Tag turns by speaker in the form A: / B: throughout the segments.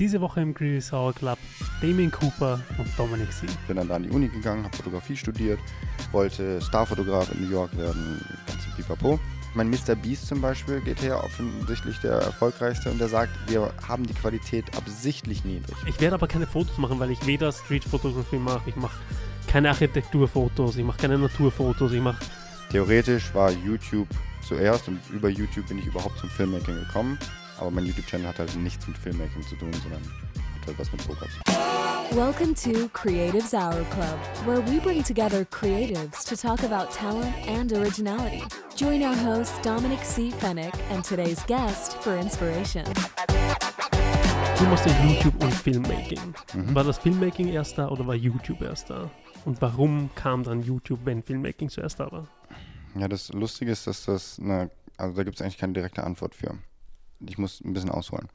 A: Diese Woche im Greedy Sour Club Damien Cooper und Dominic C.
B: Bin dann da an die Uni gegangen, habe Fotografie studiert, wollte Starfotograf in New York werden, ganz im Pipapo. Mein Mr. Beast zum Beispiel geht her, offensichtlich der erfolgreichste, und der sagt, wir haben die Qualität absichtlich niedrig.
A: Ich werde aber keine Fotos machen, weil ich weder Streetfotografie mache, ich mache keine Architekturfotos, ich mache keine Naturfotos, ich mache
B: Theoretisch war YouTube zuerst und über YouTube bin ich überhaupt zum Filmmaking gekommen. Aber mein YouTube-Channel hat halt nichts mit Filmmaking zu tun, sondern hat halt was mit Poker zu tun.
C: Welcome to Creatives Hour Club, where we bring together creatives to talk about talent and originality. Join our host Dominic C. Fennick and today's guest for inspiration.
A: Du machst ja YouTube und Filmmaking. War das Filmmaking erst da oder war YouTube erst da? Und warum kam dann YouTube, wenn Filmmaking zuerst da war?
B: Ja, das Lustige ist, dass das eine, also da gibt es eigentlich keine direkte Antwort für. Ich muss ein bisschen ausholen.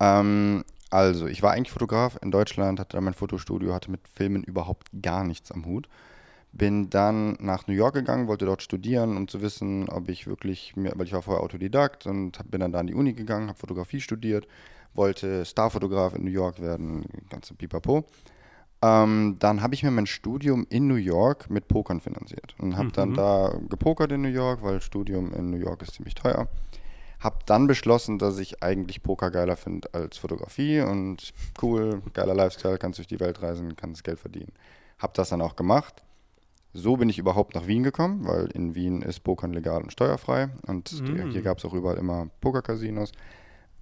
B: Ähm, also, ich war eigentlich Fotograf in Deutschland, hatte mein Fotostudio, hatte mit Filmen überhaupt gar nichts am Hut. Bin dann nach New York gegangen, wollte dort studieren, um zu wissen, ob ich wirklich, mir, weil ich war vorher Autodidakt und bin dann da an die Uni gegangen, habe Fotografie studiert, wollte Starfotograf in New York werden, ganz pipapo. Ähm, dann habe ich mir mein Studium in New York mit Pokern finanziert und habe dann da gepokert in New York, weil Studium in New York ist ziemlich teuer. Habe dann beschlossen, dass ich eigentlich Poker geiler finde als Fotografie und cool, geiler Lifestyle, kannst durch die Welt reisen, kannst Geld verdienen. Habe das dann auch gemacht. So bin ich überhaupt nach Wien gekommen, weil in Wien ist Pokern legal und steuerfrei und die, hier gab es auch überall immer Pokercasinos.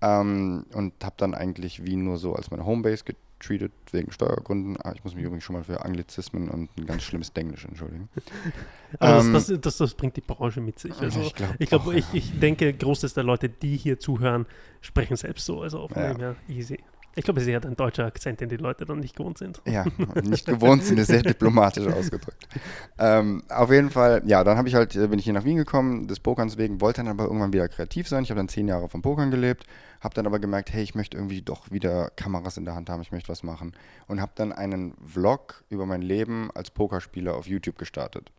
B: Ähm, und habe dann eigentlich Wien nur so als meine Homebase getreatet, wegen Steuergründen. Ah, ich muss mich übrigens schon mal für Anglizismen und ein ganz schlimmes Denglisch entschuldigen.
A: Aber
B: Ähm,
A: das, das, das, das bringt die Branche mit sich. Also
B: ich glaub
A: ich, glaub, ich, ich denke, Großteil der Leute, die hier zuhören, sprechen selbst so. Also von
B: Ja.
A: her easy. Ich glaube, es ist eher ein deutscher Akzent, den die Leute dann nicht gewohnt sind.
B: Ja, nicht gewohnt sind, ist sehr diplomatisch ausgedrückt. Ähm, auf jeden Fall, ja, dann habe ich halt, äh, bin ich hier nach Wien gekommen, des Pokerns wegen, wollte dann aber irgendwann wieder kreativ sein. Ich habe dann zehn Jahre vom Pokern gelebt, habe dann aber gemerkt, hey, ich möchte irgendwie doch wieder Kameras in der Hand haben, ich möchte was machen. Und habe dann einen Vlog über mein Leben als Pokerspieler auf YouTube gestartet.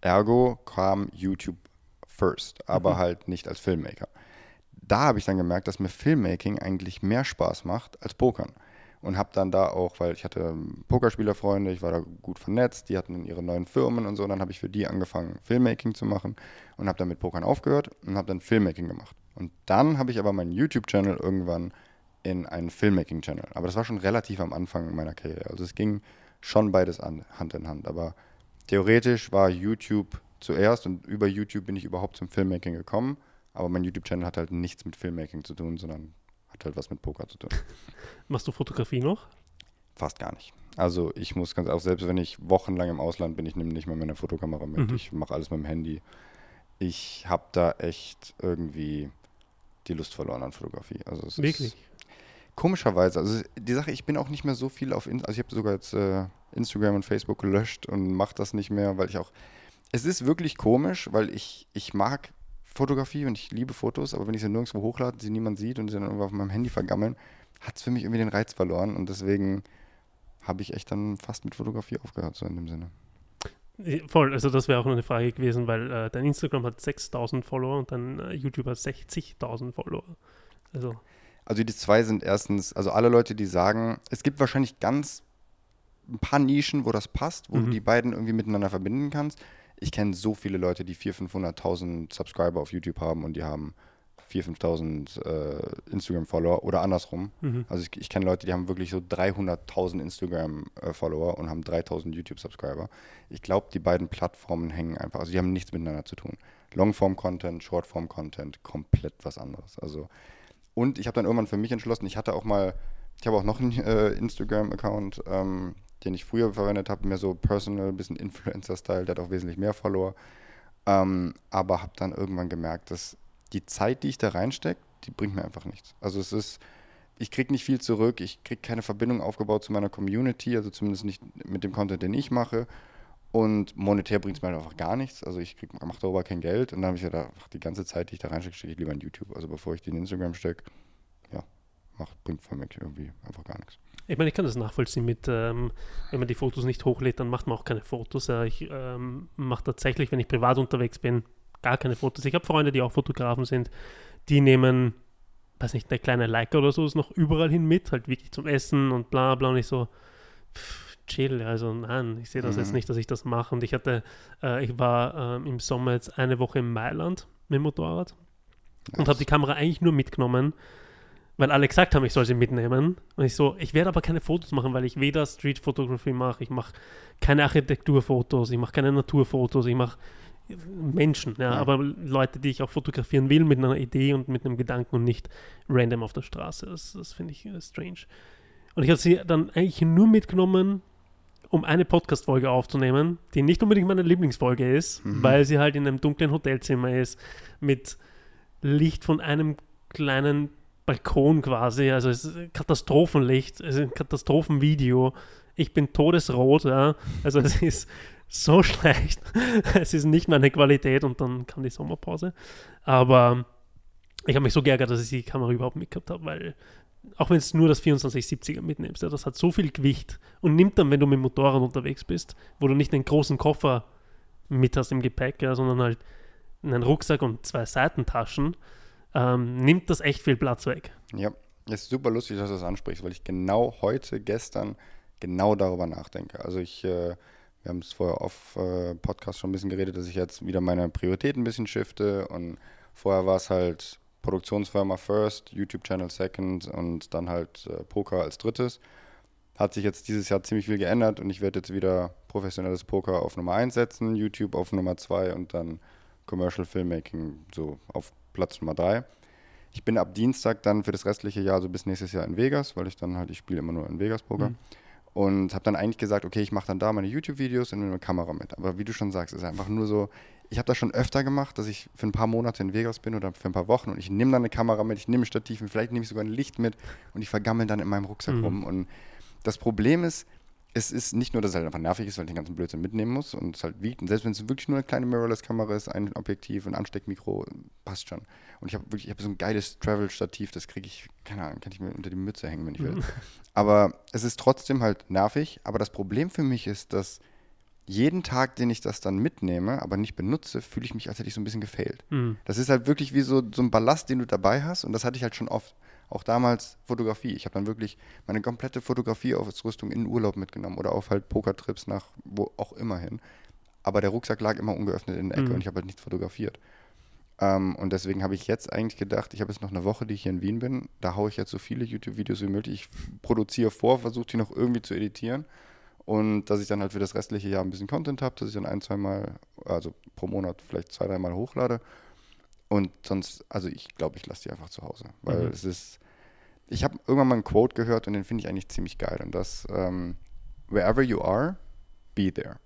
B: Ergo kam YouTube first, aber halt nicht als Filmmaker. Da habe ich dann gemerkt, dass mir Filmmaking eigentlich mehr Spaß macht als Pokern. Und habe dann da auch, weil ich hatte Pokerspielerfreunde, ich war da gut vernetzt, die hatten dann ihre neuen Firmen und so, und dann habe ich für die angefangen, Filmmaking zu machen und habe dann mit Pokern aufgehört und habe dann Filmmaking gemacht. Und dann habe ich aber meinen YouTube-Channel irgendwann in einen Filmmaking-Channel. Aber das war schon relativ am Anfang meiner Karriere. Also es ging schon beides an, Hand in Hand. Aber theoretisch war YouTube zuerst und über YouTube bin ich überhaupt zum Filmmaking gekommen. Aber mein YouTube-Channel hat halt nichts mit Filmmaking zu tun, sondern hat halt was mit Poker zu tun.
A: Machst du Fotografie noch?
B: Fast gar nicht. Also ich muss ganz auch, selbst wenn ich wochenlang im Ausland bin, ich nehme nicht mal meine Fotokamera mit.
A: Mhm.
B: Ich mache alles mit dem Handy. Ich habe da echt irgendwie die Lust verloren an Fotografie. Also es
A: Wirklich?
B: Ist, komischerweise, also die Sache, ich bin auch nicht mehr so viel auf, In also ich habe sogar jetzt äh, Instagram und Facebook gelöscht und mache das nicht mehr, weil ich auch, es ist wirklich komisch, weil ich, ich mag Fotografie und ich liebe Fotos, aber wenn ich sie nirgendwo hochlade, sie niemand sieht und sie dann irgendwo auf meinem Handy vergammeln, hat es für mich irgendwie den Reiz verloren und deswegen habe ich echt dann fast mit Fotografie aufgehört, so in dem Sinne.
A: Voll, also das wäre auch noch eine Frage gewesen, weil äh, dein Instagram hat 6000 Follower und dein äh, YouTube hat 60.000 Follower. Also,
B: Also die zwei sind erstens, also alle Leute, die sagen, es gibt wahrscheinlich ganz ein paar Nischen, wo das passt, wo du
A: Mhm.
B: die beiden irgendwie miteinander verbinden kannst. Ich kenne so viele Leute, die 400.000, 500.000 Subscriber auf YouTube haben und die haben 4.000, 5.000 äh, Instagram-Follower oder andersrum.
A: mhm.
B: Also ich, ich kenne Leute, die haben wirklich so 300.000 Instagram-Follower und haben 3.000 YouTube-Subscriber. Ich glaube, die beiden Plattformen hängen einfach, also die haben nichts miteinander zu tun. Longform-Content, Shortform-Content, komplett was anderes. Also und ich habe dann irgendwann für mich entschlossen, ich hatte auch mal, ich habe auch noch einen äh, Instagram-Account, ähm, den ich früher verwendet habe, mehr so personal, bisschen Influencer-Style, der hat auch wesentlich mehr Follower. Ähm, aber habe dann irgendwann gemerkt, dass die Zeit, die ich da reinstecke, die bringt mir einfach nichts. Also es ist, ich kriege nicht viel zurück, ich kriege keine Verbindung aufgebaut zu meiner Community, also zumindest nicht mit dem Content, den ich mache. Und monetär bringt es mir halt einfach gar nichts. Also ich mache darüber kein Geld. Und dann habe ich gedacht, ach, die ganze Zeit, die ich da reinstecke, stecke ich lieber in YouTube. Also bevor ich die in Instagram stecke, ja, macht, bringt für mich irgendwie einfach gar nichts.
A: Ich meine, ich kann das nachvollziehen mit, ähm, wenn man die Fotos nicht hochlädt, dann macht man auch keine Fotos. Ja, ich ähm, mache tatsächlich, wenn ich privat unterwegs bin, gar keine Fotos. Ich habe Freunde, die auch Fotografen sind, die nehmen weiß nicht, der kleine Leica oder so ist noch überall hin mit, halt wirklich zum Essen und bla bla und ich so, pff, chill, also nein, ich sehe das
B: Mhm.
A: jetzt nicht, dass ich das mache und ich hatte, äh, ich war ähm, im Sommer jetzt eine Woche in Mailand mit dem Motorrad und habe die Kamera eigentlich nur mitgenommen, weil alle gesagt haben, ich soll sie mitnehmen. Und ich so, ich werde aber keine Fotos machen, weil ich weder Street Photography mache, ich mache keine Architekturfotos, ich mache keine Naturfotos, ich mache Menschen, ja,
B: Ja.
A: aber Leute, die ich auch fotografieren will mit einer Idee und mit einem Gedanken und nicht random auf der Straße. Das, das finde ich äh, strange. Und ich habe sie dann eigentlich nur mitgenommen, um eine Podcast-Folge aufzunehmen, die nicht unbedingt meine Lieblingsfolge ist,
B: Mhm.
A: weil sie halt in einem dunklen Hotelzimmer ist, mit Licht von einem kleinen Balkon quasi. Also es ist Katastrophenlicht, es ist ein Katastrophenvideo. Ich bin todesrot, ja. Also es ist so schlecht. es ist nicht meine Qualität und dann kam die Sommerpause. Aber ich habe mich so geärgert, dass ich die Kamera überhaupt mitgehabt habe, weil auch wenn es nur das 2470er mitnimmst, ja, das hat so viel Gewicht und nimmt dann, wenn du mit dem Motorrad unterwegs bist, wo du nicht einen großen Koffer mit hast im Gepäck, ja, sondern halt einen Rucksack und zwei Seitentaschen, ähm, nimmt das echt viel Platz weg.
B: Ja, ist super lustig, dass du das ansprichst, weil ich genau heute, gestern, genau darüber nachdenke. Also ich, äh, wir haben es vorher auf äh, Podcast schon ein bisschen geredet, dass ich jetzt wieder meine Prioritäten ein bisschen shifte und vorher war es halt Produktionsfirma first, YouTube-Channel second und dann halt äh, Poker als drittes. Hat sich jetzt dieses Jahr ziemlich viel geändert und ich werde jetzt wieder professionelles Poker auf Nummer 1 setzen, YouTube auf Nummer 2 und dann Commercial Filmmaking so auf Platz Nummer 3. Ich bin ab Dienstag dann für das restliche Jahr, so bis nächstes Jahr in Vegas, weil ich dann halt, ich spiele immer nur in Vegas Poker.
A: Mhm.
B: Und habe dann eigentlich gesagt, okay, ich mache dann da meine YouTube-Videos und nehme eine Kamera mit. Aber wie du schon sagst, ist einfach nur so, ich habe das schon öfter gemacht, dass ich für ein paar Monate in Vegas bin oder für ein paar Wochen und ich nehme dann eine Kamera mit, ich nehme ein Stativ mit, vielleicht nehme ich sogar ein Licht mit und ich vergammel dann in meinem Rucksack
A: Mhm.
B: rum. Und das Problem ist, es ist nicht nur, dass es halt einfach nervig ist, weil ich den ganzen Blödsinn mitnehmen muss und es halt wiegt. Und selbst wenn es wirklich nur eine kleine Mirrorless-Kamera ist, ein Objektiv, ein Ansteckmikro, passt schon. Und ich habe wirklich, ich habe so ein geiles Travel-Stativ, das kriege ich, keine Ahnung, kann ich mir unter die Mütze hängen, wenn ich will. Aber es ist trotzdem halt nervig. Aber das Problem für mich ist, dass jeden Tag, den ich das dann mitnehme, aber nicht benutze, fühle ich mich, als hätte ich so ein bisschen gefailt.
A: Mhm.
B: Das ist halt wirklich wie so, so ein Ballast, den du dabei hast. Und das hatte ich halt schon oft. Auch damals Fotografie. Ich habe dann wirklich meine komplette Fotografieausrüstung in den Urlaub mitgenommen oder auf halt Pokertrips nach wo auch immer hin. Aber der Rucksack lag immer ungeöffnet in der Ecke
A: Mhm.
B: und ich habe halt nichts fotografiert. Ähm, und deswegen habe ich jetzt eigentlich gedacht, ich habe jetzt noch eine Woche, die ich hier in Wien bin. Da haue ich jetzt so viele YouTube-Videos wie möglich. Ich produziere vor, versuche die noch irgendwie zu editieren. Und dass ich dann halt für das restliche Jahr ein bisschen Content habe, dass ich dann ein, zweimal, also pro Monat vielleicht zwei, dreimal hochlade. Und sonst, also ich glaube, ich lasse die einfach zu Hause. Weil
A: Mhm.
B: es ist, ich habe irgendwann mal einen Quote gehört und den finde ich eigentlich ziemlich geil. Und das, ähm, wherever you are, be there.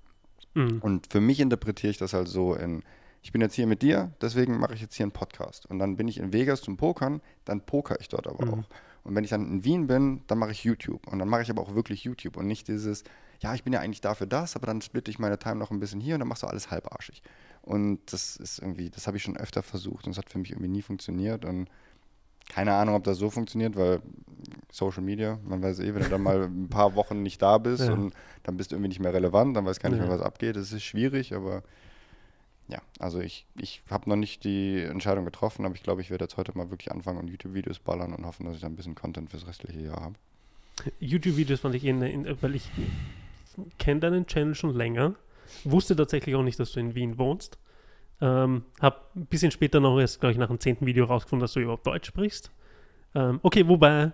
A: Mhm.
B: Und für mich interpretiere ich das halt so in, ich bin jetzt hier mit dir, deswegen mache ich jetzt hier einen Podcast. Und dann bin ich in Vegas zum Pokern, dann poker ich dort aber
A: Mhm.
B: auch. Und wenn ich dann in Wien bin, dann mache ich YouTube. Und dann mache ich aber auch wirklich YouTube und nicht dieses, ja, ich bin ja eigentlich dafür das, aber dann splitte ich meine Time noch ein bisschen hier und dann machst du alles halbarschig. Und das ist irgendwie, das habe ich schon öfter versucht und es hat für mich irgendwie nie funktioniert. Und keine Ahnung, ob das so funktioniert, weil Social Media, man weiß eh, wenn du dann mal ein paar Wochen nicht da bist
A: Ja.
B: und dann bist du irgendwie nicht mehr relevant, dann weiß gar nicht
A: Ja.
B: mehr, was abgeht. Es ist schwierig, aber ja, also ich, ich habe noch nicht die Entscheidung getroffen, aber ich glaube, ich werde jetzt heute mal wirklich anfangen und YouTube-Videos ballern und hoffen, dass ich dann ein bisschen Content fürs restliche Jahr habe.
A: YouTube-Videos fand ich in, in weil ich kenne deinen Channel schon länger, wusste tatsächlich auch nicht, dass du in Wien wohnst. Ähm, hab ein bisschen später noch erst, glaube ich, nach dem zehnten Video rausgefunden, dass du überhaupt Deutsch sprichst. Ähm, okay, wobei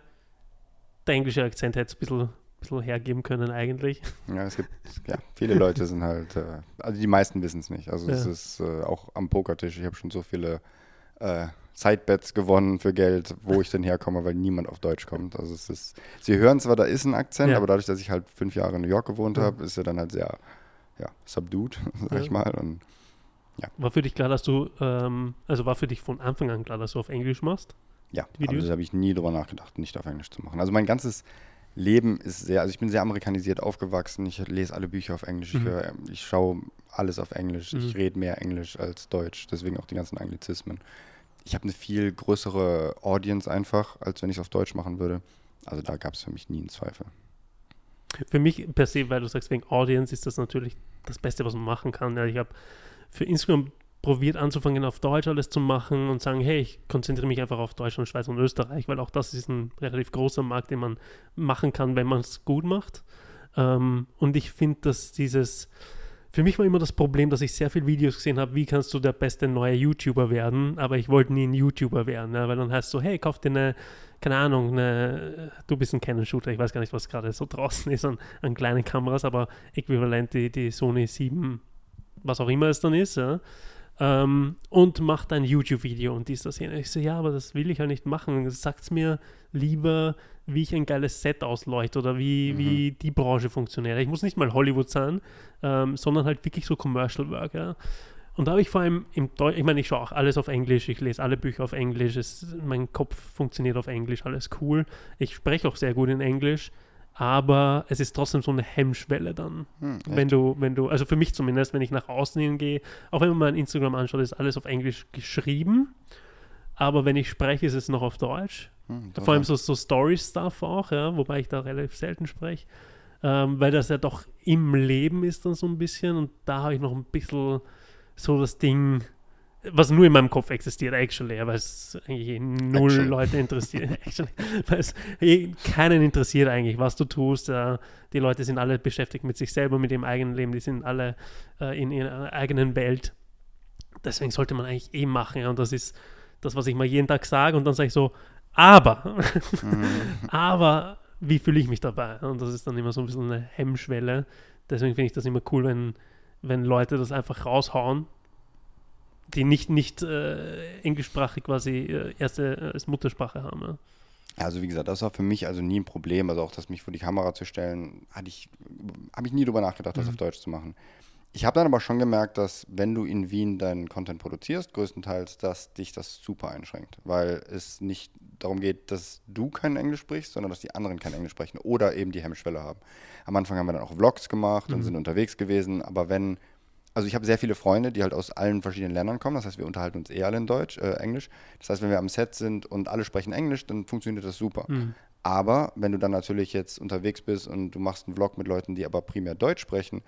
A: der englische Akzent hätte es ein bisschen, bisschen hergeben können eigentlich.
B: Ja, es gibt, ja, viele Leute sind halt, äh, also die meisten wissen es nicht. Also es
A: Ja.
B: ist äh, auch am Pokertisch, ich habe schon so viele äh, Sidebets gewonnen für Geld, wo ich denn herkomme, weil niemand auf Deutsch kommt. Also es ist, sie hören zwar, da ist ein Akzent,
A: Ja.
B: aber dadurch, dass ich halt fünf Jahre in New York gewohnt habe, ist er dann halt sehr, ja, subdued, sag
A: Ja.
B: ich mal. Und
A: War für dich klar, dass du, ähm, also war für dich von Anfang an klar, dass du auf Englisch machst?
B: Ja,
A: Die Videos?
B: das habe ich nie drüber nachgedacht, nicht auf Englisch zu machen. Also mein ganzes Leben ist sehr, also ich bin sehr amerikanisiert aufgewachsen. Ich lese alle Bücher auf Englisch, ich,
A: Mhm.
B: höre, ich schaue alles auf Englisch. Ich
A: Mhm.
B: rede mehr Englisch als Deutsch, deswegen auch die ganzen Anglizismen. Ich habe eine viel größere Audience einfach, als wenn ich es auf Deutsch machen würde. Also da gab es für mich nie einen Zweifel.
A: Für mich per se, weil du sagst, wegen Audience ist das natürlich das Beste, was man machen kann. Ja, ich habe für Instagram probiert anzufangen, auf Deutsch alles zu machen und sagen, hey, ich konzentriere mich einfach auf Deutschland, Schweiz und Österreich, weil auch das ist ein relativ großer Markt, den man machen kann, wenn man es gut macht. Ähm, und ich finde, dass dieses, für mich war immer das Problem, dass ich sehr viele Videos gesehen habe, wie kannst du der beste neue YouTuber werden, aber ich wollte nie ein YouTuber werden, ja, weil dann heißt so, hey, kauf dir eine, keine Ahnung, eine, du bist ein Canon-Shooter, ich weiß gar nicht, was gerade so draußen ist an, an kleinen Kameras, aber äquivalent die, die Sony 7, was auch immer es dann ist, ja, ähm, und macht ein YouTube-Video und dies, das, jenes. Ich so, ja, aber das will ich ja nicht machen. Sagt mir lieber, wie ich ein geiles Set ausleuchte oder wie, mhm. wie die Branche funktioniert. Ich muss nicht mal Hollywood sein, ähm, sondern halt wirklich so Commercial Work. Ja. Und da habe ich vor allem im Deutsch, ich meine, ich schaue auch alles auf Englisch, ich lese alle Bücher auf Englisch, es, mein Kopf funktioniert auf Englisch, alles cool. Ich spreche auch sehr gut in Englisch, aber es ist trotzdem so eine Hemmschwelle dann. Hm, wenn du, wenn du, also für mich zumindest, wenn ich nach außen hingehe, auch wenn man mein Instagram anschaut, ist alles auf Englisch geschrieben, aber wenn ich spreche, ist es noch auf Deutsch. Hm, Vor allem so, so Story-Stuff auch, ja, wobei ich da relativ selten spreche, ähm, weil das ja doch im Leben ist dann so ein bisschen und da habe ich noch ein bisschen so das Ding, was nur in meinem Kopf existiert, actually, weil es eigentlich null actually. Leute interessiert, actually, weil es keinen interessiert eigentlich, was du tust. Äh, die Leute sind alle beschäftigt mit sich selber, mit ihrem eigenen Leben, die sind alle äh, in ihrer eigenen Welt. Deswegen sollte man eigentlich eh machen. Ja, und das ist das, was ich mal jeden Tag sage. Und dann sage ich so, aber, mhm. aber wie fühle ich mich dabei? Und das ist dann immer so ein bisschen eine Hemmschwelle. Deswegen finde ich das immer cool, wenn, wenn Leute das einfach raushauen die nicht, nicht äh, englischsprachig quasi äh, erste äh, als Muttersprache haben. Ja.
B: Also wie gesagt, das war für mich also nie ein Problem. Also auch das mich vor die Kamera zu stellen, hatte ich, habe ich nie drüber nachgedacht, das mhm. auf Deutsch zu machen. Ich habe dann aber schon gemerkt, dass wenn du in Wien deinen Content produzierst, größtenteils, dass dich das super einschränkt, weil es nicht darum geht, dass du kein Englisch sprichst, sondern dass die anderen kein Englisch sprechen oder eben die Hemmschwelle haben. Am Anfang haben wir dann auch Vlogs gemacht mhm. und sind unterwegs gewesen, aber wenn also ich habe sehr viele Freunde, die halt aus allen verschiedenen Ländern kommen. Das heißt, wir unterhalten uns eh alle in Deutsch, äh, Englisch. Das heißt, wenn wir am Set sind und alle sprechen Englisch, dann funktioniert das super. Mhm. Aber wenn du dann natürlich jetzt unterwegs bist und du machst einen Vlog mit Leuten, die aber primär Deutsch sprechen,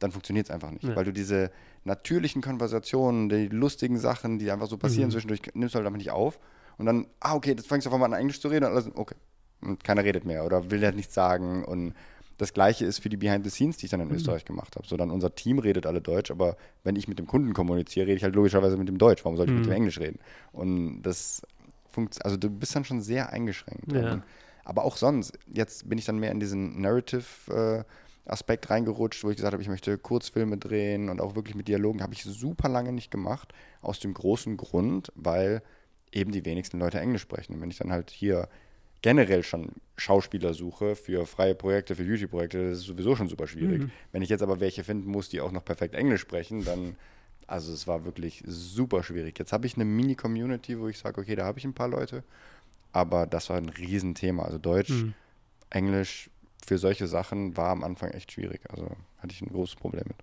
B: dann funktioniert es einfach nicht. Ja. Weil du diese natürlichen Konversationen, die lustigen Sachen, die einfach so passieren mhm. zwischendurch, nimmst du halt einfach nicht auf. Und dann, ah, okay, jetzt fängst du auf einmal an Englisch zu reden und alles, okay. Und keiner redet mehr oder will ja nichts sagen und das gleiche ist für die Behind the Scenes, die ich dann in mhm. Österreich gemacht habe. So dann unser Team redet alle Deutsch, aber wenn ich mit dem Kunden kommuniziere, rede ich halt logischerweise mit dem Deutsch. Warum soll ich mhm. mit dem mhm. Englisch reden? Und das funktioniert, also du bist dann schon sehr eingeschränkt. Ja. aber auch sonst, jetzt bin ich dann mehr in diesen Narrative äh, Aspekt reingerutscht, wo ich gesagt habe, ich möchte Kurzfilme drehen und auch wirklich mit Dialogen habe ich super lange nicht gemacht, aus dem großen Grund, weil eben die wenigsten Leute Englisch sprechen. Und wenn ich dann halt hier generell schon Schauspieler suche für freie Projekte, für YouTube-Projekte, das ist sowieso schon super schwierig. Mhm. Wenn ich jetzt aber welche finden muss, die auch noch perfekt Englisch sprechen, dann, also es war wirklich super schwierig. Jetzt habe ich eine Mini-Community, wo ich sage, okay, da habe ich ein paar Leute, aber das war ein Riesenthema. Also Deutsch, mhm. Englisch für solche Sachen war am Anfang echt schwierig. Also hatte ich ein großes Problem mit.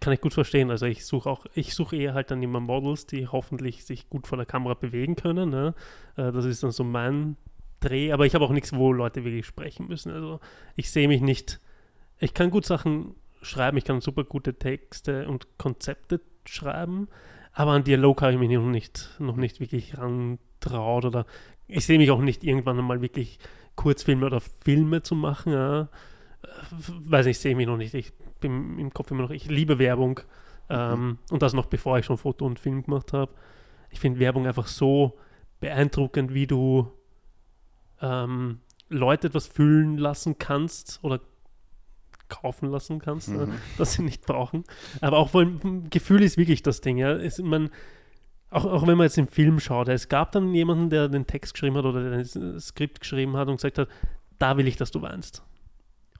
A: Kann ich gut verstehen. Also ich suche auch, ich suche eher halt dann immer Models, die hoffentlich sich gut vor der Kamera bewegen können. Ne? Äh, das ist dann so mein Dreh, aber ich habe auch nichts, wo Leute wirklich sprechen müssen. Also ich sehe mich nicht. Ich kann gut Sachen schreiben, ich kann super gute Texte und Konzepte schreiben, aber an Dialog habe ich mich noch nicht, noch nicht wirklich rantraut oder ich sehe mich auch nicht irgendwann einmal wirklich Kurzfilme oder Filme zu machen. Ja. Weiß nicht, sehe mich noch nicht. Ich bin im Kopf immer noch, ich liebe Werbung mhm. ähm, und das noch bevor ich schon Foto und Film gemacht habe. Ich finde Werbung einfach so beeindruckend, wie du ähm, Leute etwas füllen lassen kannst oder kaufen lassen kannst, mhm. äh, das sie nicht brauchen. Aber auch weil Gefühl ist wirklich das Ding, ja. Ist, man, auch, auch wenn man jetzt im Film schaut, es gab dann jemanden, der den Text geschrieben hat oder ein Skript geschrieben hat und gesagt hat, da will ich, dass du weinst.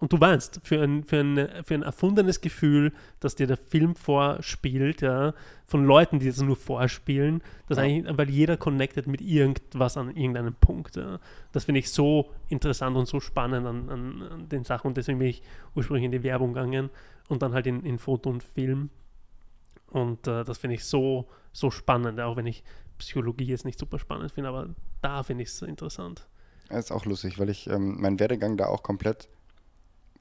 A: Und du weinst für ein, für, ein, für ein erfundenes Gefühl, dass dir der Film vorspielt, ja, von Leuten, die es nur vorspielen, dass ja. eigentlich, weil jeder connected mit irgendwas an irgendeinem Punkt. Ja. Das finde ich so interessant und so spannend an, an, an, den Sachen und deswegen bin ich ursprünglich in die Werbung gegangen und dann halt in, in Foto und Film. Und äh, das finde ich so, so spannend, auch wenn ich Psychologie jetzt nicht super spannend finde, aber da finde ich es interessant.
B: Das ist auch lustig, weil ich ähm, meinen Werdegang da auch komplett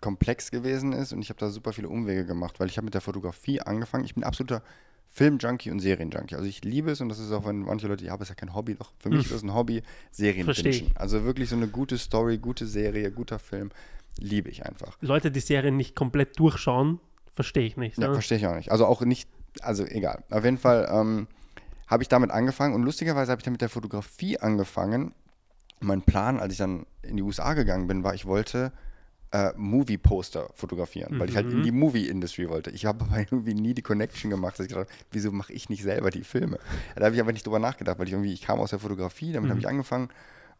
B: komplex gewesen ist und ich habe da super viele Umwege gemacht, weil ich habe mit der Fotografie angefangen. Ich bin absoluter Film-Junkie und Serien-Junkie. Also ich liebe es und das ist auch, wenn manche Leute, ja, aber ist ja kein Hobby, doch für mich ist das ein Hobby, Serien
A: Versteh ich.
B: bingen. Also wirklich so eine gute Story, gute Serie, guter Film, liebe ich einfach.
A: Leute, die Serien nicht komplett durchschauen, verstehe ich nicht.
B: Ja,
A: ne?
B: verstehe ich auch nicht. Also auch nicht, also egal. Auf jeden Fall ähm, habe ich damit angefangen und lustigerweise habe ich dann mit der Fotografie angefangen. Mein Plan, als ich dann in die USA gegangen bin, war, ich wollte äh, Movie-Poster fotografieren, weil ich halt in die Movie-Industry wollte. Ich habe aber irgendwie nie die Connection gemacht, dass ich gedacht habe, wieso mache ich nicht selber die Filme? Da habe ich aber nicht drüber nachgedacht, weil ich irgendwie, ich kam aus der Fotografie, damit habe ich angefangen.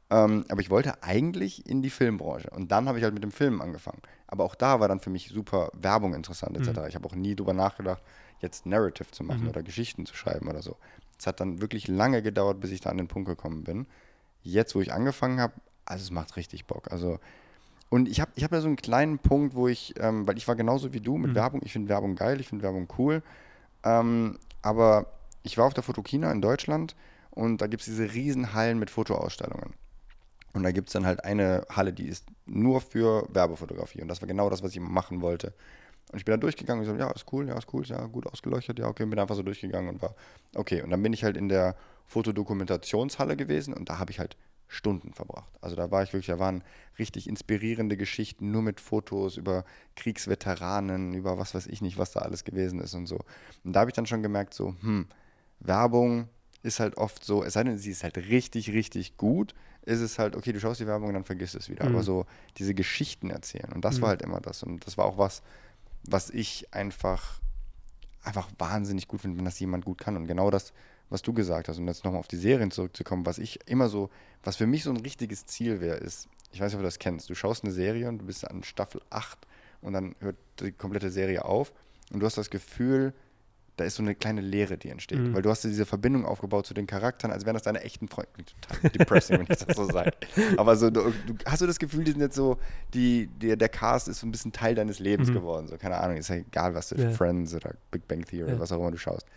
B: Ähm, aber ich wollte eigentlich in die Filmbranche. Und dann habe ich halt mit dem Film angefangen. Aber auch da war dann für mich super Werbung interessant, etc. Ich habe auch nie drüber nachgedacht, jetzt Narrative zu machen oder Geschichten zu schreiben oder so. Es hat dann wirklich lange gedauert, bis ich da an den Punkt gekommen bin. Jetzt, wo ich angefangen habe, also es macht richtig Bock. Also, und ich habe ich hab ja so einen kleinen Punkt, wo ich, ähm, weil ich war genauso wie du mit Werbung, ich finde Werbung geil, ich finde Werbung cool. Ähm, aber ich war auf der Fotokina in Deutschland und da gibt es diese riesen Hallen mit Fotoausstellungen. Und da gibt es dann halt eine Halle, die ist nur für Werbefotografie. Und das war genau das, was ich machen wollte. Und ich bin da durchgegangen und so, ja, ist cool, ja, ist cool, ja gut ausgeleuchtet, ja, okay, und bin einfach so durchgegangen und war, okay. Und dann bin ich halt in der Fotodokumentationshalle gewesen und da habe ich halt Stunden verbracht. Also da war ich wirklich, da waren richtig inspirierende Geschichten, nur mit Fotos über Kriegsveteranen, über was weiß ich nicht, was da alles gewesen ist und so. Und da habe ich dann schon gemerkt, so, hm, Werbung ist halt oft so, es sei denn, sie ist halt richtig, richtig gut, ist es halt, okay, du schaust die Werbung und dann vergisst es wieder. Aber so diese Geschichten erzählen. Und das war halt immer das. Und das war auch was, was ich einfach, einfach wahnsinnig gut finde, wenn das jemand gut kann. Und genau das, was du gesagt hast, um jetzt nochmal auf die Serien zurückzukommen, was ich immer so, was für mich so ein richtiges Ziel wäre, ist, ich weiß nicht, ob du das kennst, du schaust eine Serie und du bist an Staffel 8 und dann hört die komplette Serie auf und du hast das Gefühl, da ist so eine kleine Leere, die entsteht. Weil du hast diese Verbindung aufgebaut zu den Charakteren, als wären das deine echten Freunde. Total depressing, wenn ich das so sage. Aber so, du, hast du das Gefühl, die sind jetzt so, die, der, der Cast ist so ein bisschen Teil deines Lebens geworden. So, keine Ahnung, ist ja egal, was du,
A: Ja.
B: Friends oder Big Bang Theory,
A: Ja.
B: was auch immer du schaust.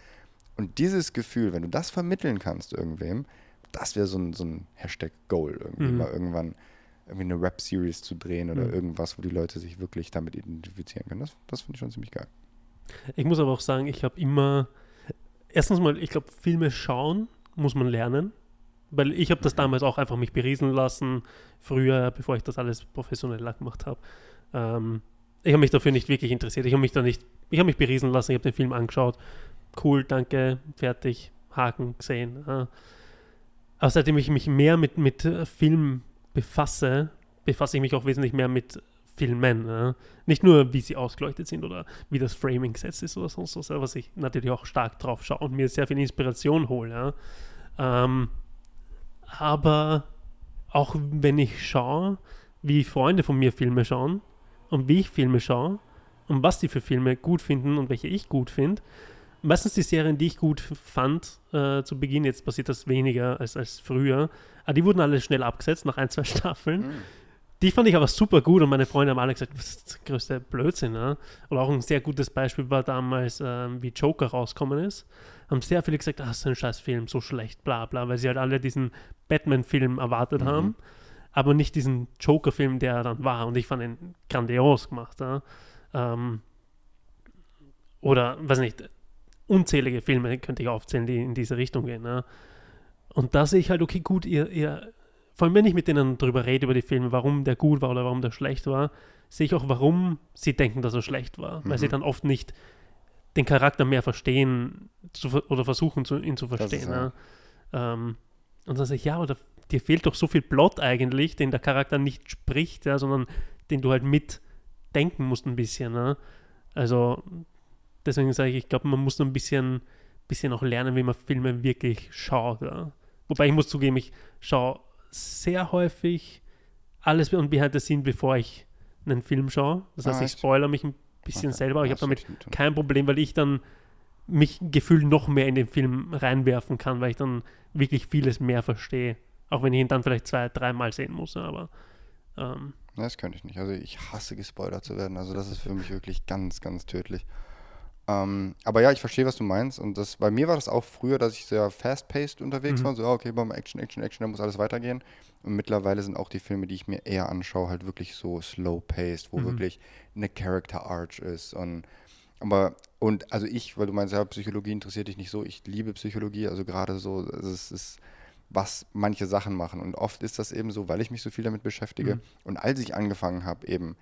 B: Und dieses Gefühl, wenn du das vermitteln kannst irgendwem, das wäre so ein, so ein Hashtag Goal irgendwie,
A: Mhm.
B: mal irgendwann irgendwie eine Rap-Series zu drehen oder
A: Mhm.
B: irgendwas, wo die Leute sich wirklich damit identifizieren können. Das, das finde ich schon ziemlich geil.
A: Ich muss aber auch sagen, ich habe immer, erstens mal, ich glaube, Filme schauen muss man lernen, weil ich habe das damals auch einfach mich berieseln lassen, früher, bevor ich das alles professioneller gemacht habe. Ähm, ich habe mich dafür nicht wirklich interessiert. Ich habe mich da nicht, ich habe mich berieseln lassen, ich habe den Film angeschaut. Cool, danke, fertig, Haken, gesehen. Ja. Aber seitdem ich mich mehr mit, mit äh, Film befasse, befasse ich mich auch wesentlich mehr mit Filmen. Ja. Nicht nur, wie sie ausgeleuchtet sind oder wie das Framing gesetzt ist oder sonst was, was ich natürlich auch stark drauf schaue und mir sehr viel Inspiration hole. Ja. Ähm, aber auch wenn ich schaue, wie Freunde von mir Filme schauen und wie ich Filme schaue und was die für Filme gut finden und welche ich gut finde, meistens die Serien, die ich gut fand äh, zu Beginn, jetzt passiert das weniger als, als früher, aber die wurden alle schnell abgesetzt nach ein, zwei Staffeln. Die fand ich aber super gut und meine Freunde haben alle gesagt, das ist der größte Blödsinn. Ne? Oder auch ein sehr gutes Beispiel war damals, ähm, wie Joker rausgekommen ist. Haben sehr viele gesagt, ah, das ist ein scheiß Film, so schlecht, bla bla, weil sie halt alle diesen Batman-Film erwartet haben, aber nicht diesen Joker-Film, der er dann war. Und ich fand ihn grandios gemacht. Ja? Ähm, oder, weiß nicht, unzählige Filme könnte ich aufzählen, die in diese Richtung gehen. Ne? Und da sehe ich halt, okay, gut, ihr, ihr, vor allem wenn ich mit denen drüber rede, über die Filme, warum der gut war oder warum der schlecht war, sehe ich auch, warum sie denken, dass er schlecht war. Weil sie dann oft nicht den Charakter mehr verstehen zu, oder versuchen, zu, ihn zu
B: ist
A: verstehen.
B: ja.
A: Ne? Ähm, und dann sage ich, ja, aber da, dir fehlt doch so viel Plot eigentlich, den der Charakter nicht spricht, ja, sondern den du halt mitdenken musst ein bisschen. Ne? Also deswegen sage ich, ich glaube, man muss noch ein bisschen, bisschen auch lernen, wie man Filme wirklich schaut. Ja? Wobei ich muss zugeben, ich schaue sehr häufig alles und behind the scene, bevor ich einen Film schaue. Das heißt,
B: Ah,
A: ich
B: echt?
A: spoiler mich ein bisschen
B: Okay.
A: selber. aber Ich habe damit kein Problem, weil ich dann mich gefühlt noch mehr in den Film reinwerfen kann, weil ich dann wirklich vieles mehr verstehe. Auch wenn ich ihn dann vielleicht zwei, dreimal sehen muss. Aber ähm,
B: Das könnte ich nicht. Also ich hasse gespoilert zu werden. Also das ist für mich wirklich ganz, ganz tödlich. Ähm, aber ja, ich verstehe, was du meinst. Und das, bei mir war das auch früher, dass ich sehr fast-paced unterwegs
A: Mhm.
B: war. So, okay, beim Action, Action, Action, da muss alles weitergehen. Und mittlerweile sind auch die Filme, die ich mir eher anschaue, halt wirklich so slow-paced, wo
A: Mhm.
B: wirklich eine Character-Arch ist. Und Aber, und also ich, weil du meinst, ja, Psychologie interessiert dich nicht so, ich liebe Psychologie, also gerade so, es ist, was manche Sachen machen. Und oft ist das eben so, weil ich mich so viel damit beschäftige.
A: Mhm.
B: Und als ich angefangen habe, eben,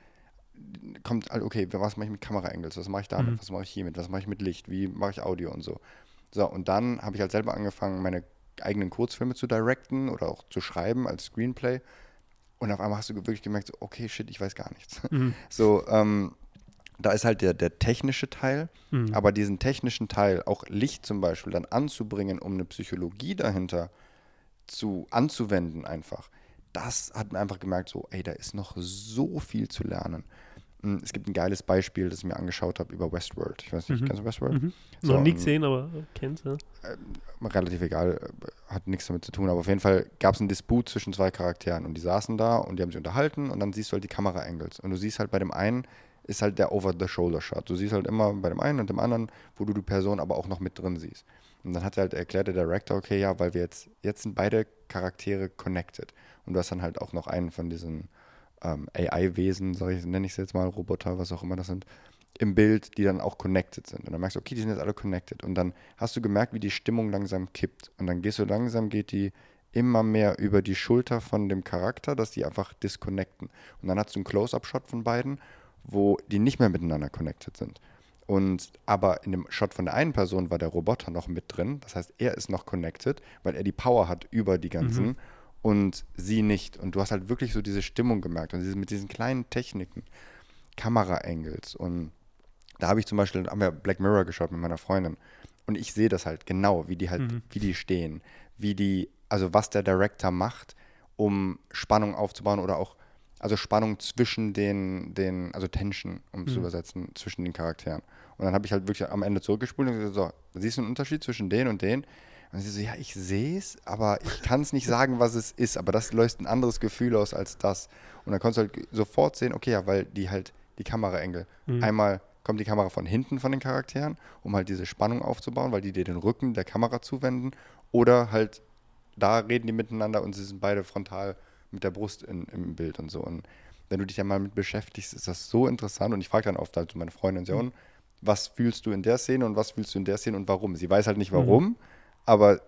B: kommt, all- okay, was mache ich mit Kameraangles, was mache ich damit,
A: Mhm.
B: was mache ich hiermit, was mache ich mit Licht, wie mache ich Audio und so. So, und dann habe ich halt selber angefangen, meine eigenen Kurzfilme zu directen oder auch zu schreiben als Screenplay. Und auf einmal hast du wirklich gemerkt, so, okay, shit, ich weiß gar nichts.
A: Mhm.
B: So, ähm, da ist halt der, der technische Teil,
A: Mhm.
B: aber diesen technischen Teil, auch Licht zum Beispiel, dann anzubringen, um eine Psychologie dahinter zu anzuwenden einfach, das hat man einfach gemerkt, so, ey, da ist noch so viel zu lernen. Mm, Es gibt ein geiles Beispiel, das ich mir angeschaut habe über Westworld. Ich weiß nicht,
A: Mhm.
B: kennst du Westworld?
A: Mhm.
B: So,
A: Noch nie
B: ähm,
A: gesehen, aber kennst du.
B: relativ egal, äh, hat nichts damit zu tun, aber auf jeden Fall gab es einen Disput zwischen zwei Charakteren und die saßen da und die haben sich unterhalten und dann siehst du halt die Kamera-Angles und du siehst halt bei dem einen ist halt der Over-the-Shoulder-Shot. Du siehst halt immer bei dem einen und dem anderen, wo du die Person aber auch noch mit drin siehst. Und dann hat er halt erklärt, der Director, okay, ja, weil wir jetzt, jetzt sind beide Charaktere connected. Und du hast dann halt auch noch einen von diesen ähm, AI-Wesen, ich, nenne ich es jetzt mal, Roboter, was auch immer das sind, im Bild, die dann auch connected sind. Und dann merkst du, okay, die sind jetzt alle connected. Und dann hast du gemerkt, wie die Stimmung langsam kippt. Und dann gehst du langsam, geht die immer mehr über die Schulter von dem Charakter, dass die einfach disconnecten. Und dann hast du einen Close-Up-Shot von beiden, wo die nicht mehr miteinander connected sind. Und aber in dem Shot von der einen Person war der Roboter noch mit drin. Das heißt, er ist noch connected, weil er die Power hat über die ganzen und sie nicht. Und du hast halt wirklich so diese Stimmung gemerkt und diese, mit diesen kleinen Techniken, Kamera-Angles und da habe ich zum Beispiel, haben wir Black Mirror geschaut mit meiner Freundin und ich sehe das halt genau, wie die halt,
A: Mhm.
B: wie die stehen, wie die, also was der Director macht, um Spannung aufzubauen oder auch, also Spannung zwischen den, den also Tension, um es zu
A: Mhm.
B: übersetzen, zwischen den Charakteren. Und dann habe ich halt wirklich am Ende zurückgespult und gesagt, so, siehst du einen Unterschied zwischen den und den? Und sie so, ja, ich sehe es, aber ich kann es nicht sagen, was es ist. Aber das löst ein anderes Gefühl aus als das. Und dann konntest du halt sofort sehen, okay, ja, weil die halt die Kameraengel.
A: Mhm.
B: Einmal kommt die Kamera von hinten von den Charakteren, um halt diese Spannung aufzubauen, weil die dir den Rücken der Kamera zuwenden. Oder halt, da reden die miteinander und sie sind beide frontal mit der Brust in, im Bild und so. Und wenn du dich ja mal mit beschäftigst, ist das so interessant. Und ich frage dann oft halt so meine Freundin, so, und was fühlst du in der Szene und was fühlst du in der Szene und warum? Sie weiß halt nicht warum, aber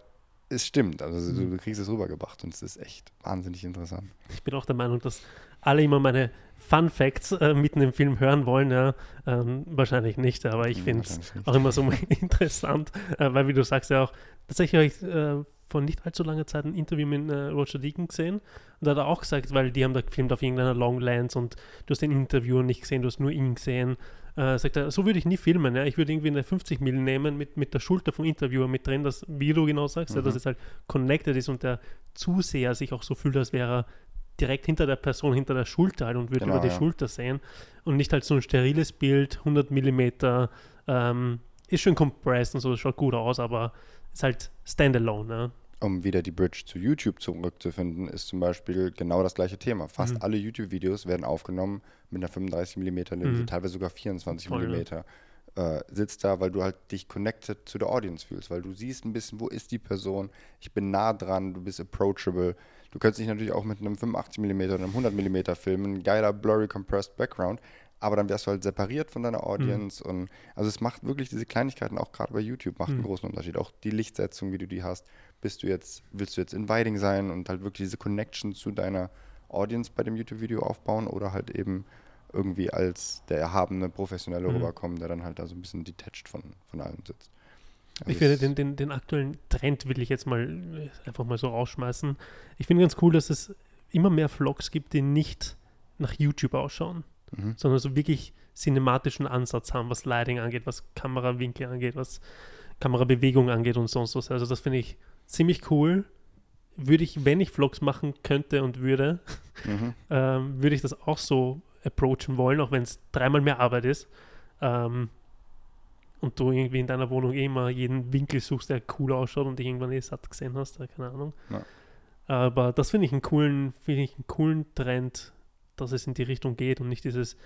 B: es stimmt. Also du, du kriegst es rübergebracht und es ist echt wahnsinnig interessant.
A: Ich bin auch der Meinung, dass alle immer meine Fun Facts äh, mitten im Film hören wollen. Ja. Ähm, wahrscheinlich nicht, aber ich
B: Hm,
A: finde es auch immer so interessant, äh, weil wie du sagst ja auch, tatsächlich äh, vor nicht allzu langer Zeit ein Interview mit äh, Roger Deacon gesehen und da hat er auch gesagt, weil die haben da gefilmt auf irgendeiner Longlands und du hast den Interviewer nicht gesehen, du hast nur ihn gesehen. Äh, sagt er, so würde ich nie filmen. Ja. Ich würde irgendwie eine 50 mm nehmen mit, mit der Schulter vom Interviewer mit drin, dass, wie du genau sagst, ja, dass
B: Mhm.
A: es halt connected ist und der Zuseher sich auch so fühlt, als wäre er direkt hinter der Person, hinter der Schulter halt und würde
B: Genau,
A: über die
B: ja.
A: Schulter sehen und nicht halt so ein steriles Bild, 100 Millimeter, ähm, ist schon compressed und so, schaut gut aus, aber ist halt standalone, ne?
B: Um wieder die Bridge zu YouTube zurückzufinden, ist zum Beispiel genau das gleiche Thema. Fast
A: Mhm.
B: alle YouTube-Videos werden aufgenommen mit einer 35 mm Linse,
A: Mhm.
B: teilweise sogar 24
A: Voll,
B: mm. Äh, sitzt da, weil du halt dich connected zu der Audience fühlst, weil du siehst ein bisschen, wo ist die Person, ich bin nah dran, du bist approachable. Du könntest dich natürlich auch mit einem 85 mm oder einem 100 mm filmen, geiler, blurry, compressed Background, aber dann wärst du halt separiert von deiner Audience und also es macht wirklich diese Kleinigkeiten, auch gerade bei YouTube, macht einen
A: Mhm.
B: großen Unterschied. Auch die Lichtsetzung, wie du die hast, bist du jetzt, willst du jetzt inviting sein und halt wirklich diese Connection zu deiner Audience bei dem YouTube-Video aufbauen oder halt eben irgendwie als der erhabene Professionelle
A: Mhm.
B: rüberkommen, der dann halt da so ein bisschen detached von, von allem sitzt. Also
A: Ich finde den, den, den aktuellen Trend will ich jetzt mal äh, einfach mal so rausschmeißen. Ich finde ganz cool, dass es immer mehr Vlogs gibt, die nicht nach YouTube ausschauen,
B: Mhm.
A: sondern so wirklich cinematischen Ansatz haben, was Lighting angeht, was Kamerawinkel angeht, was Kamerabewegung angeht und sonst was. Also das finde ich ziemlich cool. Würde ich, wenn ich Vlogs machen könnte und würde,
B: Mhm.
A: ähm, würde ich das auch so approachen wollen, auch wenn es dreimal mehr Arbeit ist. Ähm, und du irgendwie in deiner Wohnung eh immer jeden Winkel suchst, der cool ausschaut und dich irgendwann eh satt gesehen hast, keine Ahnung.
B: Ja.
A: Aber das finde ich einen coolen, finde ich einen coolen Trend, dass es in die Richtung geht und nicht dieses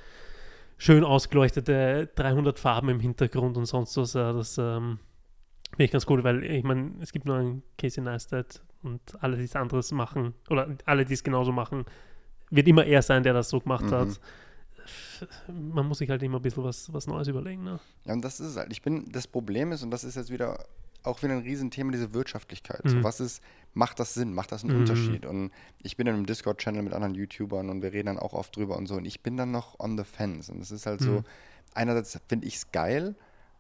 A: schön ausgeleuchtete 300 Farben im Hintergrund und sonst was. Ja, das ähm, finde ich ganz cool, weil ich meine, es gibt nur einen Casey Neistat und alle, die es anderes machen, oder alle, die es genauso machen, wird immer er sein, der das so gemacht
B: Mhm.
A: hat. man muss sich halt immer ein bisschen was, was Neues überlegen. Ne?
B: Ja, und das ist halt. Ich bin, das Problem ist, und das ist jetzt wieder auch wieder ein Riesenthema, diese Wirtschaftlichkeit. So,
A: Mhm.
B: was ist, macht das Sinn? Macht das einen
A: Mhm.
B: Unterschied? Und ich bin in einem Discord-Channel mit anderen YouTubern und wir reden dann auch oft drüber und so. Und ich bin dann noch on the fence. Und es ist halt so,
A: Mhm.
B: einerseits finde ich es geil,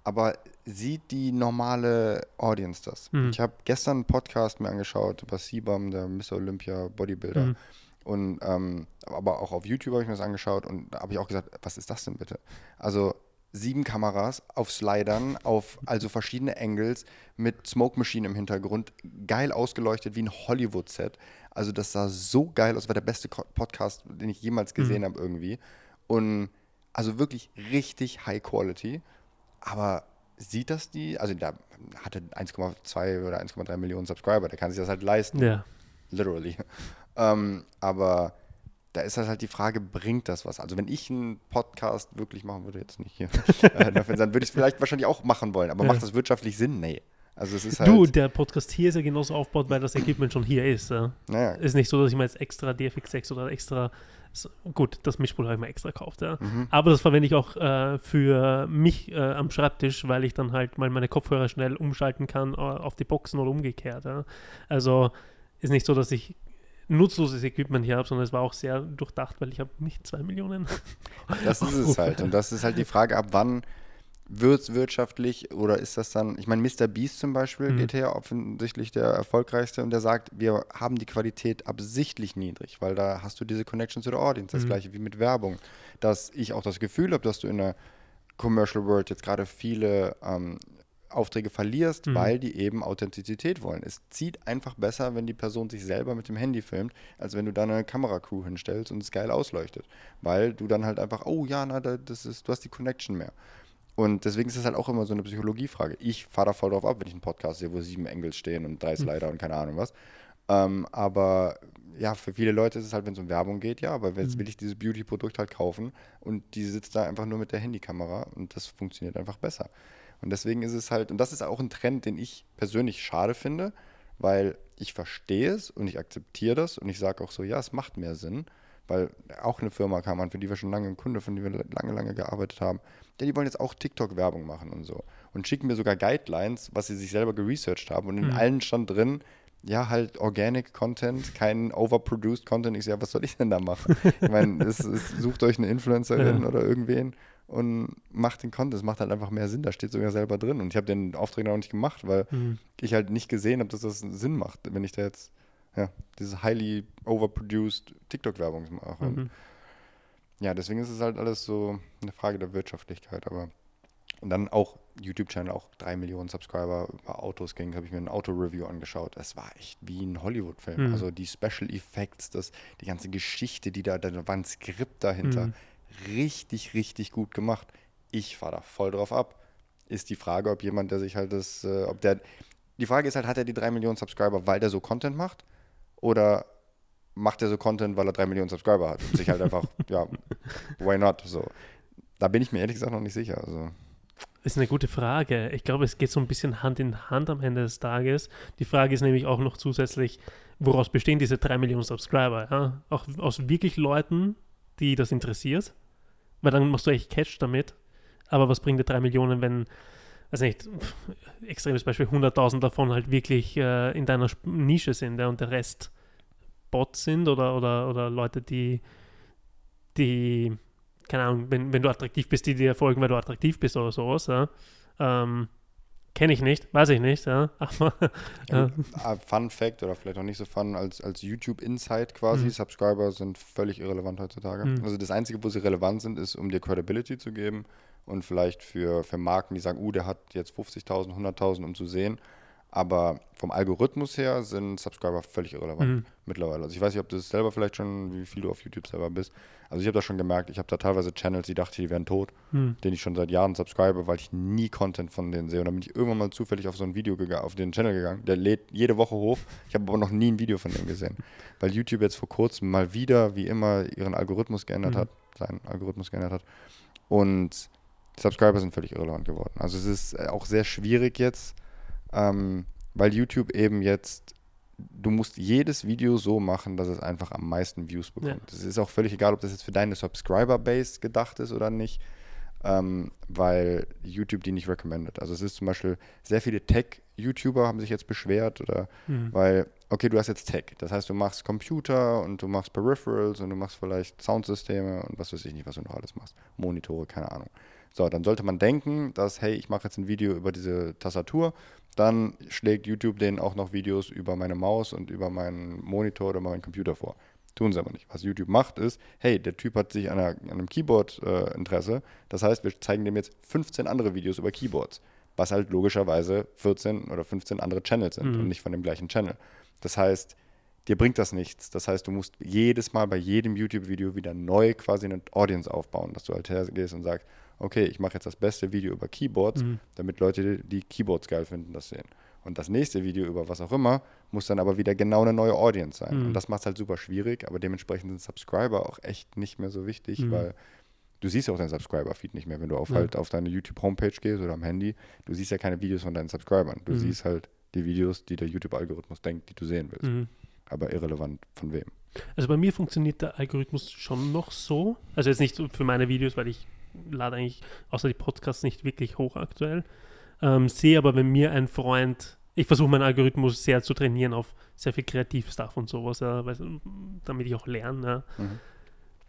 B: aber sieht die normale Audience das?
A: Mhm.
B: Ich habe gestern einen Podcast mir angeschaut über Sibam, der Mr. Olympia Bodybuilder.
A: Mhm.
B: Und ähm, aber auch auf YouTube habe ich mir das angeschaut und da habe ich auch gesagt, was ist das denn bitte? Also sieben Kameras auf Slidern, auf also verschiedene Angles mit Smoke Machine im Hintergrund, geil ausgeleuchtet wie ein Hollywood-Set. Also das sah so geil aus, war der beste Podcast, den ich jemals gesehen habe irgendwie. Und also wirklich richtig High Quality. Aber sieht das die? Also der hatte 1,2 oder 1,3 Millionen Subscriber, der kann sich das halt leisten
A: Ja.
B: literally. Ähm, aber da ist das halt die Frage, bringt das was? Also wenn ich einen Podcast wirklich machen würde, jetzt nicht hier, äh, dann würde ich es vielleicht wahrscheinlich auch machen wollen, aber
A: Ja.
B: macht das wirtschaftlich Sinn? Nee. Also es ist halt,
A: Du, der Podcast hier ist ja genauso aufgebaut, weil das Equipment schon hier ist. Ja.
B: naja,
A: Ist nicht so, dass ich mir jetzt extra DFX6 oder extra. Gut, das Mischpult habe ich mir extra gekauft, ja.
B: Mhm.
A: Aber das verwende ich auch äh, für mich äh, am Schreibtisch, weil ich dann halt mal meine Kopfhörer schnell umschalten kann äh, auf die Boxen oder umgekehrt. Ja. Also ist nicht so, dass ich nutzloses Equipment hier habe, sondern es war auch sehr durchdacht, weil ich habe nicht zwei Millionen.
B: das ist es halt. Und das ist halt die Frage, ab wann wird es wirtschaftlich oder ist das dann, ich meine, Mr. Beast zum Beispiel
A: Mhm.
B: geht her, offensichtlich der erfolgreichste und der sagt, wir haben die Qualität absichtlich niedrig, weil da hast du diese Connection zu der Audience, das
A: Mhm.
B: gleiche wie mit Werbung, dass ich auch das Gefühl habe, dass du in der Commercial World jetzt gerade viele ähm, Aufträge verlierst,
A: Mhm.
B: weil die eben Authentizität wollen. Es zieht einfach besser, wenn die Person sich selber mit dem Handy filmt, als wenn du da eine Kameracrew hinstellst und es geil ausleuchtet. Weil du dann halt einfach, oh ja, na, da- das ist, du hast die Connection mehr. Und deswegen ist es halt auch immer so eine Psychologiefrage. Ich fahre da voll drauf ab, wenn ich einen Podcast sehe, wo sieben Engels stehen und drei Slider und keine Ahnung was. Ähm, aber ja, für viele Leute ist es halt, wenn es um Werbung geht, ja, aber jetzt will ich dieses Beauty-Produkt halt kaufen und die sitzt da einfach nur mit der Handykamera und das funktioniert einfach besser. Und deswegen ist es halt, und das ist auch ein Trend, den ich persönlich schade finde, weil ich verstehe es und ich akzeptiere das und ich sage auch so, ja, es macht mehr Sinn, weil auch eine Firma kam an, für die wir schon lange ein Kunde, von der wir lange, lange gearbeitet haben, ja, die wollen jetzt auch TikTok-Werbung machen und so. Und schicken mir sogar Guidelines, was sie sich selber geresearched haben. Und in
A: Mhm.
B: allen stand drin, ja, halt Organic Content, kein overproduced Content. Ich ja, was soll ich denn da machen? Ich meine, sucht euch eine Influencerin
A: Ja.
B: oder irgendwen und macht den Content. Es macht halt einfach mehr Sinn. Da steht sogar selber drin. Und ich habe den Auftrag noch nicht gemacht, weil
A: Mhm.
B: ich halt nicht gesehen habe, dass das Sinn macht, wenn ich da jetzt ja, diese highly overproduced TikTok-Werbung mache.
A: Mhm.
B: ja, deswegen ist es halt alles so eine Frage der Wirtschaftlichkeit. Aber und dann auch YouTube-Channel, auch drei Millionen Subscriber über Autos ging, habe ich mir ein Auto-Review angeschaut. Es war echt wie ein Hollywood-Film.
A: Mhm.
B: Also die Special Effects, das, die ganze Geschichte, die da, da war ein Skript dahinter.
A: Mhm.
B: Richtig, richtig gut gemacht. Ich fahre da voll drauf ab. Ist die Frage, ob jemand, der sich halt das, äh, ob der, die Frage ist halt, hat er die drei Millionen Subscriber, weil der so Content macht? Oder macht er so Content, weil er drei Millionen Subscriber hat und sich halt einfach, ja, why not? So. Da bin ich mir ehrlich gesagt noch nicht sicher. Also.
A: Ist eine gute Frage. Ich glaube, es geht so ein bisschen Hand in Hand am Ende des Tages. Die Frage ist nämlich auch noch zusätzlich, woraus bestehen diese drei Millionen Subscriber? Ja? Auch aus wirklich Leuten, die das interessiert. Weil dann machst du echt Catch damit. Aber was bringt dir drei Millionen, wenn, weiß nicht, pff, extremes Beispiel, 100.000 davon halt wirklich äh, in deiner Nische sind ja, und der Rest Bots sind oder, oder, oder Leute, die, die keine Ahnung, wenn, wenn du attraktiv bist, die dir folgen, weil du attraktiv bist oder sowas, ja. Ähm, Kenne ich nicht, weiß ich nicht, ja.
B: Ja, ah, Fun Fact oder vielleicht auch nicht so fun, als, als YouTube Insight quasi,
A: Mhm.
B: Subscriber sind völlig irrelevant heutzutage.
A: Mhm.
B: Also das Einzige, wo sie relevant sind, ist, um dir Credibility zu geben und vielleicht für, für Marken, die sagen, uh, der hat jetzt 50.000, 100.000, um zu sehen. Aber vom Algorithmus her sind Subscriber völlig irrelevant
A: Mhm.
B: mittlerweile. Also ich weiß nicht, ob du das selber vielleicht schon, wie viel du auf YouTube selber bist. Also ich habe das schon gemerkt, ich habe da teilweise Channels, die dachte, die wären tot
A: hm,
B: den ich schon seit Jahren subscribe, weil ich nie Content von denen sehe. Und dann bin ich irgendwann mal zufällig auf so ein Video gegangen, auf den Channel gegangen. Der lädt jede Woche hoch. Ich habe aber noch nie ein Video von dem gesehen. Weil YouTube jetzt vor kurzem mal wieder, wie immer, ihren Algorithmus geändert
A: Mhm.
B: hat, seinen Algorithmus geändert hat. Und Subscriber sind völlig irrelevant geworden. Also es ist äh, auch sehr schwierig jetzt, ähm, weil YouTube eben jetzt du musst jedes Video so machen, dass es einfach am meisten Views bekommt. Es ist auch völlig egal, ob das jetzt für deine Subscriber-Base gedacht ist oder nicht, ähm, weil YouTube die nicht recommended. Also es ist zum Beispiel, sehr viele Tech-YouTuber haben sich jetzt beschwert oder
A: Mhm.
B: weil, okay, du hast jetzt Tech. Das heißt, du machst Computer und du machst Peripherals und du machst vielleicht Soundsysteme und was weiß ich nicht, was du noch alles machst. Monitore, keine Ahnung. So, dann sollte man denken, dass, hey, ich mache jetzt ein Video über diese Tastatur, dann schlägt YouTube denen auch noch Videos über meine Maus und über meinen Monitor oder meinen Computer vor. Tun sie aber nicht. Was YouTube macht, ist, hey, der Typ hat sich an, einer, an einem Keyboard äh, Interesse. Das heißt, wir zeigen dem jetzt 15 andere Videos über Keyboards, was halt logischerweise 14 oder 15 andere Channels sind
A: Mhm.
B: und nicht von dem gleichen Channel. Das heißt, dir bringt das nichts. Das heißt, du musst jedes Mal bei jedem YouTube-Video wieder neu quasi eine Audience aufbauen, dass du halt hergehst und sagst, okay, ich mache jetzt das beste Video über Keyboards,
A: Mhm.
B: damit Leute, die Keyboards geil finden, das sehen. Und das nächste Video über was auch immer muss dann aber wieder genau eine neue Audience sein.
A: Mhm.
B: Und das macht es halt super schwierig, aber dementsprechend sind Subscriber auch echt nicht mehr so wichtig,
A: Mhm.
B: weil du siehst ja auch deinen Subscriber-Feed nicht mehr, wenn du auf
A: Ja.
B: halt auf deine YouTube-Homepage gehst oder am Handy. Du siehst ja keine Videos von deinen Subscribern. Du
A: Mhm.
B: siehst halt die Videos, die der YouTube-Algorithmus denkt, die du sehen willst.
A: Mhm.
B: Aber irrelevant von wem.
A: Also bei mir funktioniert der Algorithmus schon noch so. Also jetzt nicht so für meine Videos, weil ich lade eigentlich außer die Podcasts nicht wirklich hoch aktuell. Ähm, sehe aber, wenn mir ein Freund, ich versuche meinen Algorithmus sehr zu trainieren auf sehr viel Kreativstuff und sowas, ja, weil, damit ich auch lerne. Ja.
B: Mhm.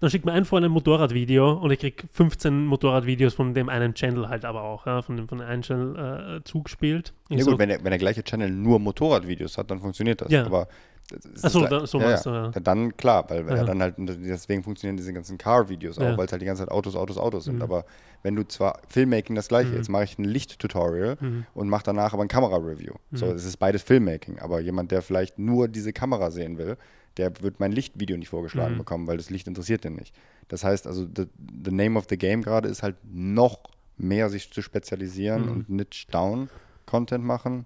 A: Dann schickt mir ein Freund ein Motorradvideo und ich kriege 15 Motorradvideos von dem einen Channel halt aber auch, ja, von dem von dem einen Channel äh, zugespielt.
B: Ja
A: so,
B: gut, wenn der, wenn der gleiche Channel nur Motorradvideos hat, dann funktioniert das.
A: Ja.
B: Aber das ist
A: Ach so,
B: gleich-
A: da- so
B: ja,
A: meinst du, ja.
B: Ja, Dann klar, weil
A: Ja.
B: dann halt, deswegen funktionieren diese ganzen Car-Videos auch, weil es halt die ganze Zeit Autos, Autos, Autos sind.
A: Mhm.
B: Aber wenn du zwar Filmmaking das gleiche,
A: Mhm.
B: jetzt mache ich ein Licht-Tutorial
A: Mhm.
B: und mache danach aber ein Kamera-Review. So,
A: Mhm.
B: es ist beides Filmmaking, aber jemand, der vielleicht nur diese Kamera sehen will, der wird mein Lichtvideo nicht vorgeschlagen
A: Mhm.
B: bekommen, weil das Licht interessiert den nicht. Das heißt also, the, the name of the game gerade ist halt noch mehr sich zu spezialisieren
A: Mhm.
B: und niche down Content machen.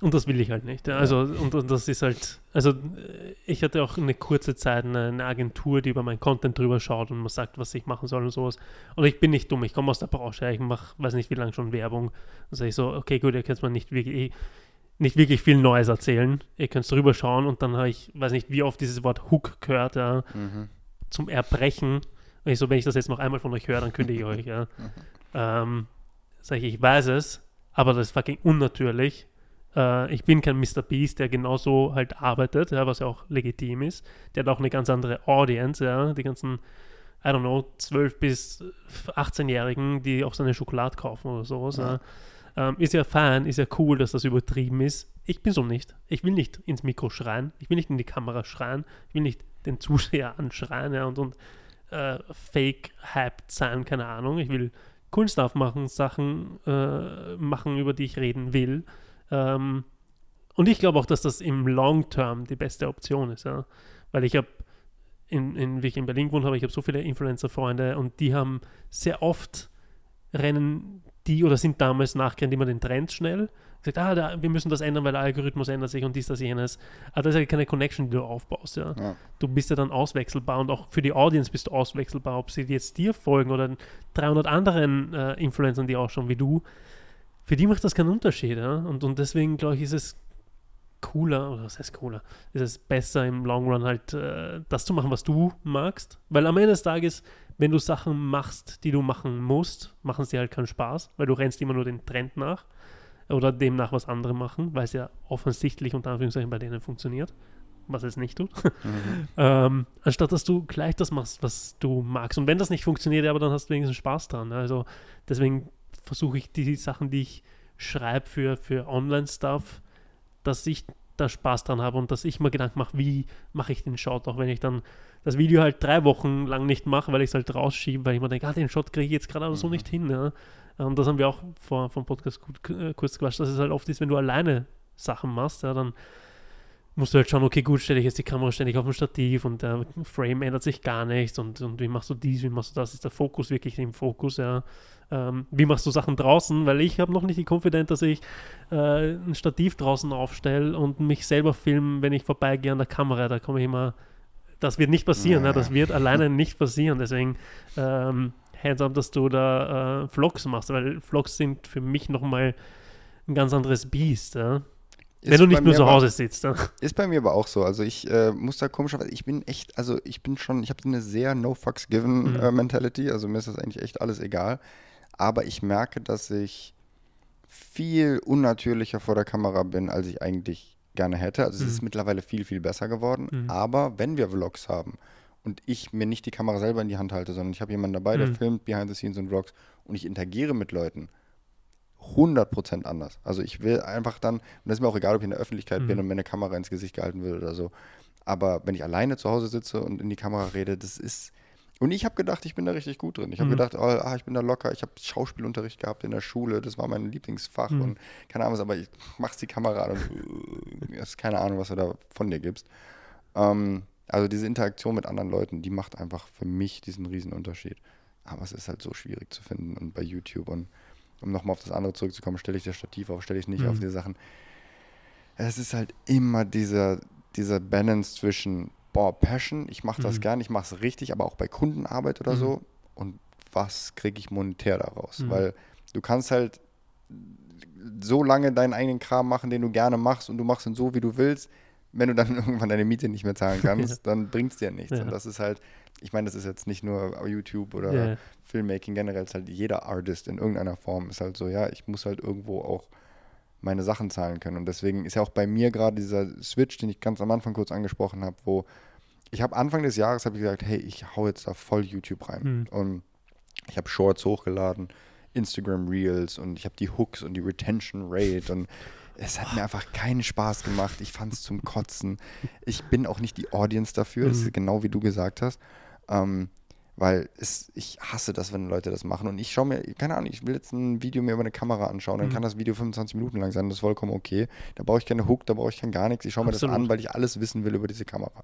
A: Und das will ich halt nicht. Ja. Also, und, und das ist halt, also äh, ich hatte auch eine kurze Zeit eine, eine Agentur, die über meinen Content drüber schaut und mir sagt, was ich machen soll und sowas. Und ich bin nicht dumm, ich komme aus der Branche, ja. ich mache, weiß nicht wie lange schon Werbung. Dann sage ich so, okay, gut, ihr könnt mir nicht wirklich, nicht wirklich viel Neues erzählen. Ihr könnt drüber schauen und dann habe ich, weiß nicht, wie oft dieses Wort Hook gehört, ja,
B: Mhm.
A: zum Erbrechen. Und ich so, wenn ich das jetzt noch einmal von euch höre, dann kündige ich euch, ja. Ähm, sag ich, ich weiß es, aber das ist fucking unnatürlich. Äh, ich bin kein Mr. Beast, der genauso halt arbeitet, ja, was ja auch legitim ist. Der hat auch eine ganz andere Audience, ja, die ganzen, I don't know, 12 bis 18-Jährigen, die auch seine Schokolade kaufen oder sowas. Ja. Ähm, ist ja fein, ist ja cool, dass das übertrieben ist. Ich bin so nicht. Ich will nicht ins Mikro schreien. Ich will nicht in die Kamera schreien. Ich will nicht den Zuseher anschreien ja, und, und äh, fake-hyped sein, keine Ahnung. Ich will coolen Stuff machen, Sachen äh, machen, über die ich reden will. Ähm, und ich glaube auch, dass das im Long Term die beste Option ist, ja. Weil ich habe, in, in, wie ich in Berlin gewohnt habe, ich habe so viele Influencer-Freunde und die haben sehr oft rennen die oder sind damals nachgerannt immer den Trends schnell. Gesagt, ah, da, wir müssen das ändern, weil der Algorithmus ändert sich und dies, das, jenes. Aber das ist ja keine Connection, die du aufbaust, ja.
B: Ja.
A: Du bist ja dann auswechselbar und auch für die Audience bist du auswechselbar, ob sie jetzt dir folgen oder 300 anderen äh, Influencern, die auch schon wie du. Für die macht das keinen Unterschied, ja. Und, und deswegen, glaube ich, ist es cooler, oder was heißt cooler, ist es besser im Long Run halt äh, das zu machen, was du magst. Weil am Ende des Tages, wenn du Sachen machst, die du machen musst, machen sie halt keinen Spaß, weil du rennst immer nur den Trend nach oder dem nach, was andere machen, weil es ja offensichtlich unter Anführungszeichen bei denen funktioniert, was es nicht tut.
B: Mhm.
A: ähm, anstatt dass du gleich das machst, was du magst. Und wenn das nicht funktioniert, aber dann hast du wenigstens Spaß dran. Also deswegen versuche ich die Sachen, die ich schreibe für, für Online-Stuff, dass ich da Spaß dran habe und dass ich mir Gedanken mache, wie mache ich den Shot, auch wenn ich dann das Video halt drei Wochen lang nicht mache, weil ich es halt rausschiebe, weil ich mir denke, ah, den Shot kriege ich jetzt gerade aber so
B: Mhm.
A: nicht hin. Ja. Und das haben wir auch vor vom Podcast gut, äh, kurz gequatscht, dass es halt oft ist, wenn du alleine Sachen machst, ja, dann musst du halt schauen, okay, gut, stelle ich jetzt die Kamera ständig auf dem Stativ und der Frame ändert sich gar nichts und, und wie machst du dies, wie machst du das, ist der Fokus wirklich im Fokus, ja. Ähm, wie machst du Sachen draußen, weil ich habe noch nicht die Confident, dass ich äh, ein Stativ draußen aufstelle und mich selber filmen, wenn ich vorbeigehe an der Kamera, da komme ich immer, das wird nicht passieren, ja, das wird alleine nicht passieren, deswegen ähm, hands up, dass du da äh, Vlogs machst, weil Vlogs sind für mich nochmal ein ganz anderes Biest, ja. Wenn du nicht nur zu
B: aber-
A: Hause sitzt. Dann.
B: Ist bei mir aber auch so. Also ich äh, muss da komischerweise, ich bin echt, also ich bin schon, ich habe eine sehr No Fucks Given
A: Mhm.
B: äh, Mentality. Also mir ist das eigentlich echt alles egal. Aber ich merke, dass ich viel unnatürlicher vor der Kamera bin, als ich eigentlich gerne hätte. Also es ist
A: Mhm.
B: mittlerweile viel, viel besser geworden.
A: Mhm.
B: Aber wenn wir Vlogs haben und ich mir nicht die Kamera selber in die Hand halte, sondern ich habe jemanden dabei, der
A: Mhm.
B: filmt Behind the Scenes und Vlogs und ich interagiere mit Leuten, 100% anders. Also ich will einfach dann, und das ist mir auch egal, ob ich in der Öffentlichkeit
A: Mhm.
B: bin und mir eine Kamera ins Gesicht gehalten wird oder so. Aber wenn ich alleine zu Hause sitze und in die Kamera rede, das ist. Und ich habe gedacht, ich bin da richtig gut drin. Ich habe
A: Mhm.
B: gedacht, oh, ah, ich bin da locker. Ich habe Schauspielunterricht gehabt in der Schule. Das war mein Lieblingsfach
A: Mhm.
B: und keine Ahnung was, aber ich machst die Kamera an und äh, hast keine Ahnung, was du da von dir gibst. Ähm, also diese Interaktion mit anderen Leuten, die macht einfach für mich diesen riesen Unterschied. Aber es ist halt so schwierig zu finden und bei YouTube und um nochmal auf das andere zurückzukommen, stelle ich das Stativ auf, stelle ich nicht
A: Mhm.
B: auf die Sachen. Es ist halt immer dieser, dieser Balance zwischen, boah, Passion, ich mache das
A: Mhm.
B: gern, ich mache es richtig, aber auch bei Kundenarbeit oder
A: Mhm.
B: so. Und was kriege ich monetär daraus?
A: Mhm.
B: Weil du kannst halt so lange deinen eigenen Kram machen, den du gerne machst und du machst ihn so, wie du willst. Wenn du dann irgendwann deine Miete nicht mehr zahlen kannst, dann bringt es dir nichts.
A: Ja.
B: Und das ist halt, ich meine, das ist jetzt nicht nur YouTube oder
A: Ja.
B: Filmmaking generell, ist halt jeder Artist in irgendeiner Form ist halt so, ja, ich muss halt irgendwo auch meine Sachen zahlen können. Und deswegen ist ja auch bei mir gerade dieser Switch, den ich ganz am Anfang kurz angesprochen habe, wo ich habe Anfang des Jahres habe ich gesagt, hey, ich hau jetzt da voll YouTube rein.
A: Mhm.
B: Und ich habe Shorts hochgeladen, Instagram Reels und ich habe die Hooks und die Retention Rate und es hat mir einfach keinen Spaß gemacht. Ich fand es zum Kotzen. Ich bin auch nicht die Audience dafür, das
A: Mhm.
B: ist genau wie du gesagt hast. Ähm, weil es, ich hasse das, wenn Leute das machen. Und ich schaue mir, keine Ahnung, ich will jetzt ein Video mir über eine Kamera anschauen, dann
A: Mhm.
B: kann das Video 25 Minuten lang sein, das ist vollkommen okay. Da brauche ich keine Hook, da brauche ich kein gar nichts. Ich schaue mir das an, weil ich alles wissen will über diese Kamera.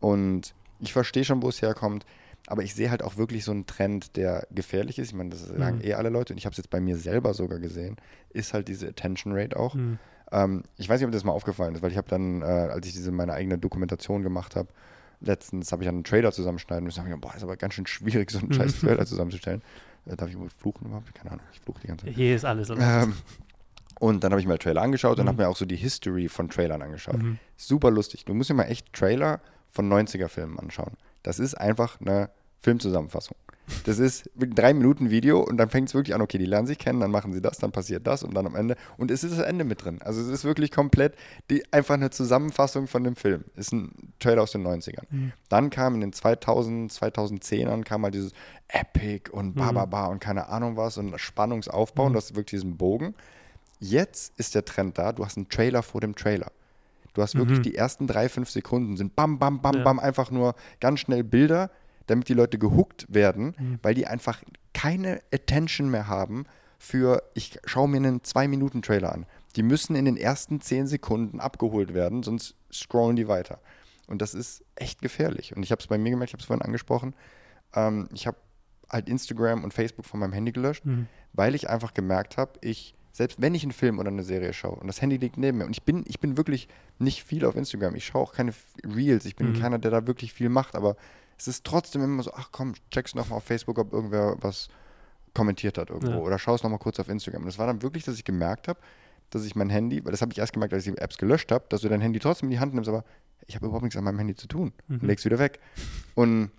B: Und ich verstehe schon, wo es herkommt, aber ich sehe halt auch wirklich so einen Trend, der gefährlich ist. Ich meine, das sagen
A: Mhm.
B: eh alle Leute und ich habe es jetzt bei mir selber sogar gesehen, ist halt diese Attention Rate auch.
A: Mhm.
B: Ähm, ich weiß nicht, ob das mal aufgefallen ist, weil ich habe dann, äh, als ich diese meine eigene Dokumentation gemacht habe, letztens habe ich einen Trailer zusammenschneiden müssen. Da hab ich gedacht, boah, ist aber ganz schön schwierig, so einen scheiß Trailer zusammenzustellen. Äh, darf ich fluchen überhaupt? Keine Ahnung, ich fluche die ganze Zeit.
A: Hier ist alles.
B: Ähm, und dann habe ich mir Trailer angeschaut und
A: Mhm.
B: habe mir auch so die History von Trailern angeschaut.
A: Mhm.
B: Super lustig. Du musst dir mal echt Trailer von 90er-Filmen anschauen. Das ist einfach eine Filmzusammenfassung. Das ist ein drei Minuten Video und dann fängt es wirklich an, okay, die lernen sich kennen, dann machen sie das, dann passiert das und dann am Ende. Und es ist das Ende mit drin. Also es ist wirklich komplett die, einfach eine Zusammenfassung von dem Film. Ist ein Trailer aus den 90ern.
A: Mhm.
B: Dann kam in den 2000, 2010ern kam mal dieses Epic und
A: Mhm.
B: Bababa und keine Ahnung was und Spannungsaufbau und
A: Mhm.
B: das ist wirklich diesen Bogen. Jetzt ist der Trend da, du hast einen Trailer vor dem Trailer. Du hast wirklich
A: Mhm.
B: die ersten drei, fünf Sekunden sind bam, bam, bam,
A: Ja.
B: bam, einfach nur ganz schnell Bilder, damit die Leute gehuckt werden,
A: Mhm.
B: weil die einfach keine Attention mehr haben für, ich schaue mir einen Zwei-Minuten-Trailer an. Die müssen in den ersten zehn Sekunden abgeholt werden, sonst scrollen die weiter. Und das ist echt gefährlich. Und ich habe es bei mir gemerkt, ich habe es vorhin angesprochen. Ähm, ich habe halt Instagram und Facebook von meinem Handy gelöscht,
A: Mhm.
B: weil ich einfach gemerkt habe, ich, selbst wenn ich einen Film oder eine Serie schaue und das Handy liegt neben mir und ich bin, ich bin wirklich nicht viel auf Instagram, ich schaue auch keine Reels, ich bin
A: Mhm.
B: keiner, der da wirklich viel macht, aber es ist trotzdem immer so, ach komm, checkst nochmal auf Facebook, ob irgendwer was kommentiert hat irgendwo
A: Ja.
B: oder schaust nochmal kurz auf Instagram. Und das war dann wirklich, dass ich gemerkt habe, dass ich mein Handy, weil das habe ich erst gemerkt, als ich die Apps gelöscht habe, dass du dein Handy trotzdem in die Hand nimmst, aber ich habe überhaupt nichts an meinem Handy zu tun und
A: Mhm.
B: legst wieder weg. Und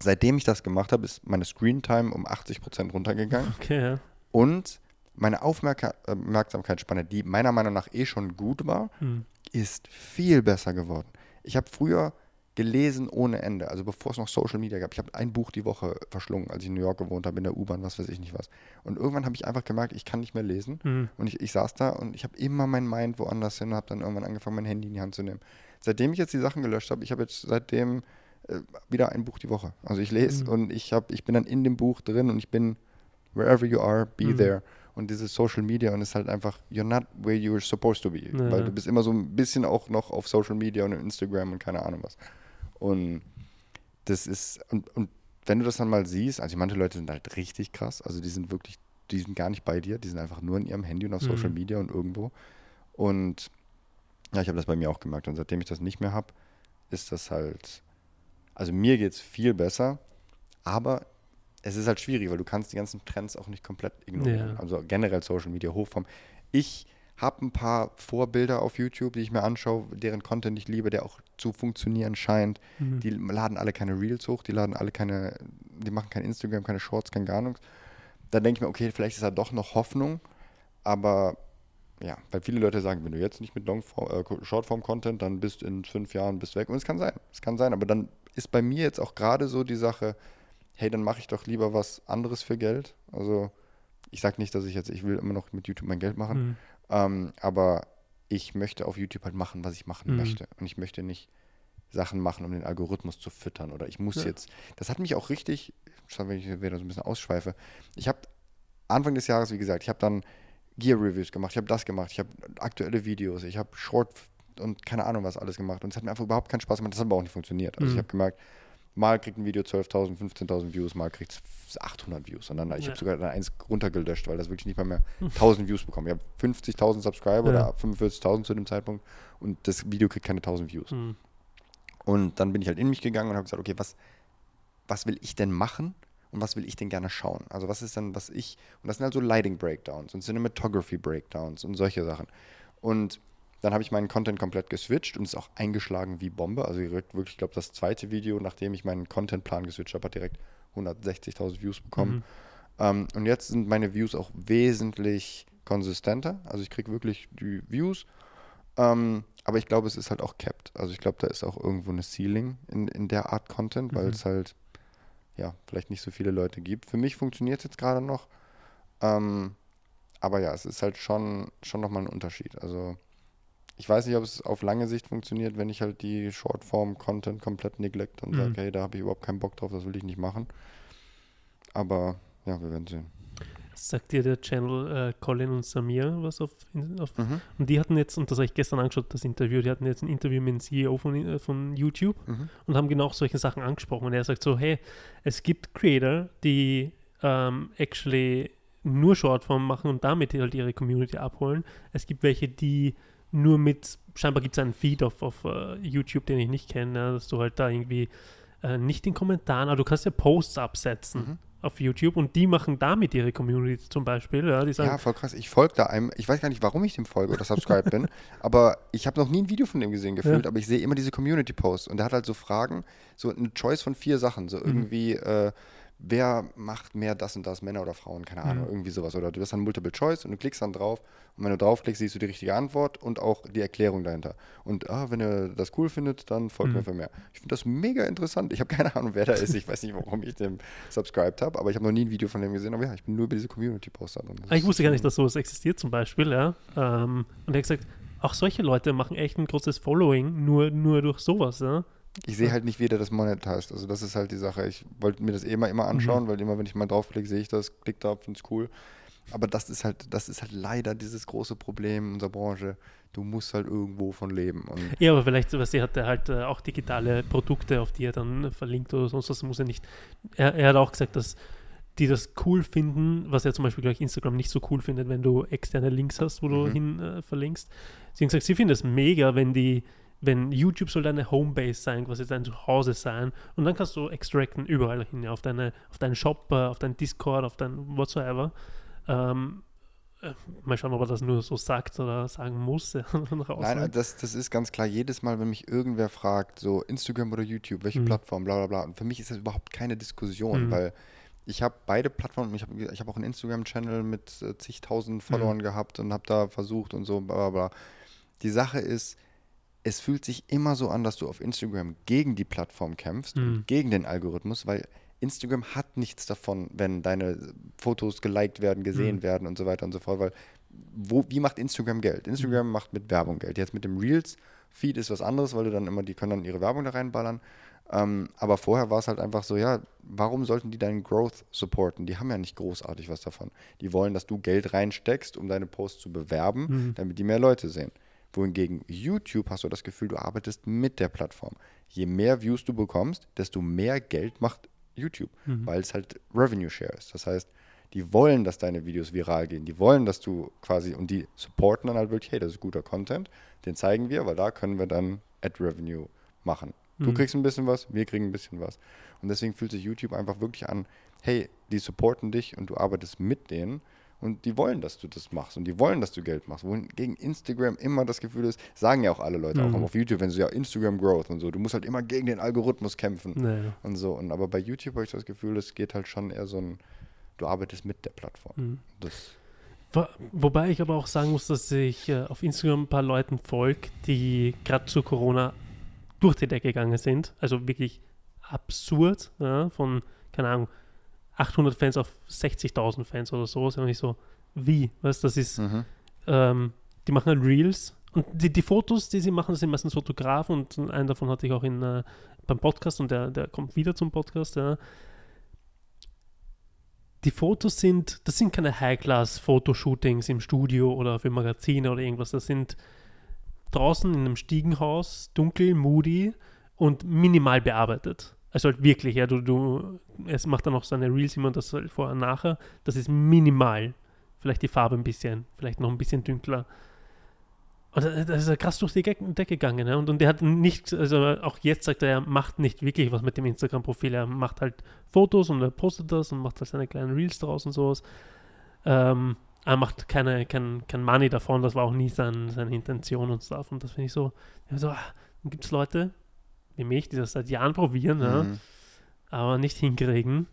B: seitdem ich das gemacht habe, ist meine Screentime um 80% runtergegangen.
A: Okay, ja.
B: Und meine Aufmerksamkeitsspanne, die meiner Meinung nach eh schon gut war,
A: Mhm.
B: ist viel besser geworden. Ich habe früher gelesen ohne Ende, also bevor es noch Social Media gab. Ich habe ein Buch die Woche verschlungen, als ich in New York gewohnt habe, in der U-Bahn, was weiß ich nicht was. Und irgendwann habe ich einfach gemerkt, ich kann nicht mehr lesen.
A: Mhm.
B: Und ich, ich saß da und ich habe immer mein Mind woanders hin und habe dann irgendwann angefangen, mein Handy in die Hand zu nehmen. Seitdem ich jetzt die Sachen gelöscht habe, ich habe jetzt seitdem äh, wieder ein Buch die Woche. Also ich lese
A: Mhm.
B: und ich, hab, ich bin dann in dem Buch drin und ich bin wherever you are, be
A: Mhm.
B: there. Und dieses Social Media und es ist halt einfach, you're not where you're supposed to be.
A: Ja.
B: Weil du bist immer so ein bisschen auch noch auf Social Media und Instagram und keine Ahnung was. Und das ist, und, und wenn du das dann mal siehst, also manche Leute sind halt richtig krass, also die sind wirklich, die sind gar nicht bei dir, die sind einfach nur in ihrem Handy und auf
A: Mhm.
B: Social Media und irgendwo. Und ja, ich habe das bei mir auch gemerkt. Und seitdem ich das nicht mehr habe, ist das halt, also mir geht es viel besser, aber es ist halt schwierig, weil du kannst die ganzen Trends auch nicht komplett ignorieren.
A: Ja.
B: Also generell Social Media Hochform. Ich habe ein paar Vorbilder auf YouTube, die ich mir anschaue, deren Content ich liebe, der auch zu funktionieren scheint.
A: Mhm.
B: Die laden alle keine Reels hoch, die laden alle keine, die machen kein Instagram, keine Shorts, kein gar nichts. Dann denke ich mir, okay, vielleicht ist da doch noch Hoffnung, aber ja, weil viele Leute sagen, wenn du jetzt nicht mit Longform, äh, Shortform-Content, dann bist in fünf Jahren bist weg. Und es kann sein, es kann sein, aber dann ist bei mir jetzt auch gerade so die Sache, hey, dann mache ich doch lieber was anderes für Geld. Also ich sage nicht, dass ich jetzt, ich will immer noch mit YouTube mein Geld machen,
A: Mhm.
B: Ähm, aber ich möchte auf YouTube halt machen, was ich machen
A: Mhm.
B: möchte. Und ich möchte nicht Sachen machen, um den Algorithmus zu füttern. Oder ich muss
A: Ja.
B: jetzt. Das hat mich auch richtig, schau, wenn ich wieder so ein bisschen ausschweife. Ich habe Anfang des Jahres, wie gesagt, ich habe dann Gear-Reviews gemacht, ich habe das gemacht, ich habe aktuelle Videos, ich habe Short und keine Ahnung was alles gemacht. Und es hat mir einfach überhaupt keinen Spaß gemacht. Das hat aber auch nicht funktioniert. Also ich
A: Mhm.
B: habe gemerkt, mal kriegt ein Video 12.000, 15.000 Views, mal kriegt es 800 Views. Und dann, ich
A: Ja.
B: habe sogar dann eins runtergelöscht, weil das wirklich nicht mal mehr 1000 Views bekommen. Ich habe 50.000 Subscriber
A: Ja.
B: oder 45.000 zu dem Zeitpunkt und das Video kriegt keine 1000 Views.
A: Mhm.
B: Und dann bin ich halt in mich gegangen und habe gesagt, okay, was, was will ich denn machen und was will ich denn gerne schauen? Also was ist denn, was ich, und das sind halt so Lighting Breakdowns und Cinematography Breakdowns und solche Sachen. Und dann habe ich meinen Content komplett geswitcht und ist auch eingeschlagen wie Bombe. Also direkt wirklich, ich glaube, das zweite Video, nachdem ich meinen Contentplan geswitcht habe, hat direkt 160.000 Views bekommen.
A: Mhm.
B: Ähm, und jetzt sind meine Views auch wesentlich konsistenter. Also ich kriege wirklich die Views. Ähm, aber ich glaube, es ist halt auch capped. Also ich glaube, da ist auch irgendwo eine Ceiling in, in der Art Content, weil
A: Mhm.
B: es halt, ja, vielleicht nicht so viele Leute gibt. Für mich funktioniert es jetzt gerade noch. Ähm, aber ja, es ist halt schon, schon nochmal ein Unterschied. Also ich weiß nicht, ob es auf lange Sicht funktioniert, wenn ich halt die Shortform-Content komplett neglect und
A: Mhm.
B: sage, hey, da habe ich überhaupt keinen Bock drauf, das will ich nicht machen. Aber ja, wir werden sehen.
A: Sagt dir der Channel äh, Colin und Samir was auf, auf
B: Mhm.
A: Und die hatten jetzt, und das habe ich gestern angeschaut, das Interview, die hatten jetzt ein Interview mit dem CEO von, äh, von YouTube
B: Mhm.
A: und haben genau solche Sachen angesprochen. Und er sagt so, hey, es gibt Creator, die ähm, actually nur Shortform machen und damit halt ihre Community abholen. Es gibt welche, die nur mit, scheinbar gibt es einen Feed auf, auf uh, YouTube, den ich nicht kenne, ja, dass du halt da irgendwie äh, nicht in Kommentaren, aber du kannst ja Posts absetzen
B: Mhm.
A: auf YouTube und die machen damit ihre Community zum Beispiel. Ja, die sagen,
B: Ja, voll krass. Ich folge da einem, ich weiß gar nicht, warum ich dem folge oder subscribe bin, aber ich habe noch nie ein Video von dem gesehen gefühlt,
A: Ja.
B: aber ich sehe immer diese Community-Posts und der hat halt so Fragen, so eine Choice von vier Sachen, so
A: Mhm.
B: irgendwie, äh, wer macht mehr das und das, Männer oder Frauen, keine Ahnung,
A: Mhm.
B: irgendwie sowas. Oder du hast dann Multiple Choice und du klickst dann drauf und wenn du draufklickst, siehst du die richtige Antwort und auch die Erklärung dahinter. Und ah, wenn ihr das cool findet, dann folgt
A: Mhm.
B: mir für mehr. Ich finde das mega interessant. Ich habe keine Ahnung, wer da ist. Ich weiß nicht, warum ich dem subscribed habe, aber ich habe noch nie ein Video von dem gesehen. Aber ja, ich bin nur über diese Community-Posts da drin.
A: Ah, Ich wusste gar nicht, dass sowas existiert zum Beispiel, ja. Ähm, und er hat gesagt, auch solche Leute machen echt ein großes Following, nur, nur durch sowas, ja.
B: Ich sehe halt nicht, wie der das monetized. Also das ist halt die Sache. Ich wollte mir das eh immer, immer anschauen, weil immer, wenn ich mal draufklicke, sehe ich das, klick drauf, finde es cool. Aber das ist halt, das ist halt leider dieses große Problem in unserer Branche. Du musst halt irgendwo von leben.
A: Ja, aber vielleicht, was er hat er halt äh, auch digitale Produkte, auf die er dann äh, verlinkt oder sonst was, muss er nicht. Er, er hat auch gesagt, dass die das cool finden, was er zum Beispiel gleich Instagram nicht so cool findet, wenn du externe Links hast, wo du
B: Mhm.
A: hin äh, verlinkst. Sie haben gesagt, sie finden es mega, wenn die, wenn YouTube soll deine Homebase sein, quasi dein Zuhause sein und dann kannst du extracten überall hin, auf deine, auf deinen Shop, äh, auf deinen Discord, auf dein whatsoever. Ähm, äh, mal schauen, ob er das nur so sagt oder sagen muss. Ja, nach außen.
B: Nein, das, das ist ganz klar. Jedes Mal, wenn mich irgendwer fragt, so Instagram oder YouTube, welche
A: Mhm.
B: Plattform, bla bla bla. Und für mich ist das überhaupt keine Diskussion,
A: Mhm.
B: weil ich habe beide Plattformen, ich habe ich hab auch einen Instagram-Channel mit äh,
A: Mhm.
B: zigtausend Followern gehabt und habe da versucht und so, bla bla bla. Die Sache ist, es fühlt sich immer so an, dass du auf Instagram gegen die Plattform kämpfst
A: Mhm.
B: und gegen den Algorithmus, weil Instagram hat nichts davon, wenn deine Fotos geliked werden, gesehen
A: Mhm.
B: werden und so weiter und so fort, weil wo, wie macht Instagram Geld? Instagram macht mit Werbung Geld. Jetzt mit dem Reels-Feed ist was anderes, weil du dann immer, die können dann ihre Werbung da reinballern. Ähm, aber vorher war es halt einfach so, ja, warum sollten die deinen Growth supporten? Die haben ja nicht großartig was davon. Die wollen, dass du Geld reinsteckst, um deine Posts zu bewerben,
A: Mhm.
B: damit die mehr Leute sehen. Wohingegen YouTube hast du das Gefühl, du arbeitest mit der Plattform. Je mehr Views du bekommst, desto mehr Geld macht YouTube,
A: Mhm.
B: weil es halt Revenue Share ist. Das heißt, die wollen, dass deine Videos viral gehen. Die wollen, dass du quasi, und die supporten dann halt wirklich, hey, das ist guter Content, den zeigen wir, weil da können wir dann Ad Revenue machen. Du
A: Mhm.
B: kriegst ein bisschen was, wir kriegen ein bisschen was. Und deswegen fühlt sich YouTube einfach wirklich an, hey, die supporten dich und du arbeitest mit denen. Und die wollen, dass du das machst und die wollen, dass du Geld machst. Wohingegen Instagram immer das Gefühl ist, sagen ja auch alle Leute,
A: Mhm.
B: auch auf YouTube, wenn sie ja Instagram Growth und so, du musst halt immer gegen den Algorithmus kämpfen
A: Naja.
B: und so. Und aber bei YouTube habe ich das Gefühl, es geht halt schon eher so ein, du arbeitest mit der Plattform.
A: Mhm.
B: Das,
A: Wo- Wobei ich aber auch sagen muss, dass ich äh, auf Instagram ein paar Leuten folge, die gerade zu Corona durch die Decke gegangen sind. Also wirklich absurd, ja, von, keine Ahnung, 800 Fans auf 60.000 Fans oder so. Ist ja nicht so, wie? Weißt das ist,
B: mhm.
A: ähm, die machen halt Reels und die, die Fotos, die sie machen, sind meistens Fotografen und einen davon hatte ich auch in, äh, beim Podcast und der, der kommt wieder zum Podcast, ja. Die Fotos sind, das sind keine High-Class-Fotoshootings im Studio oder für Magazine oder irgendwas. Das sind draußen in einem Stiegenhaus, dunkel, moody und minimal bearbeitet. Also halt wirklich, ja, du, du, es macht dann auch seine Reels immer das halt vorher und nachher. Das ist minimal. Vielleicht die Farbe ein bisschen, vielleicht noch ein bisschen dünkler. Und da- da ist krass durch die Decke gegangen. Ja? Und, und der hat nicht, also auch jetzt sagt er, er macht nicht wirklich was mit dem Instagram-Profil. Er macht halt Fotos und er postet das und macht halt seine kleinen Reels draus und sowas. Ähm, er macht keine, kein, kein Money davon, das war auch nie sein, seine Intention und Stuff. Und das finde ich so, so ah, dann gibt es Leute wie mich, die das seit Jahren probieren,
B: Mhm.
A: aber nicht hinkriegen.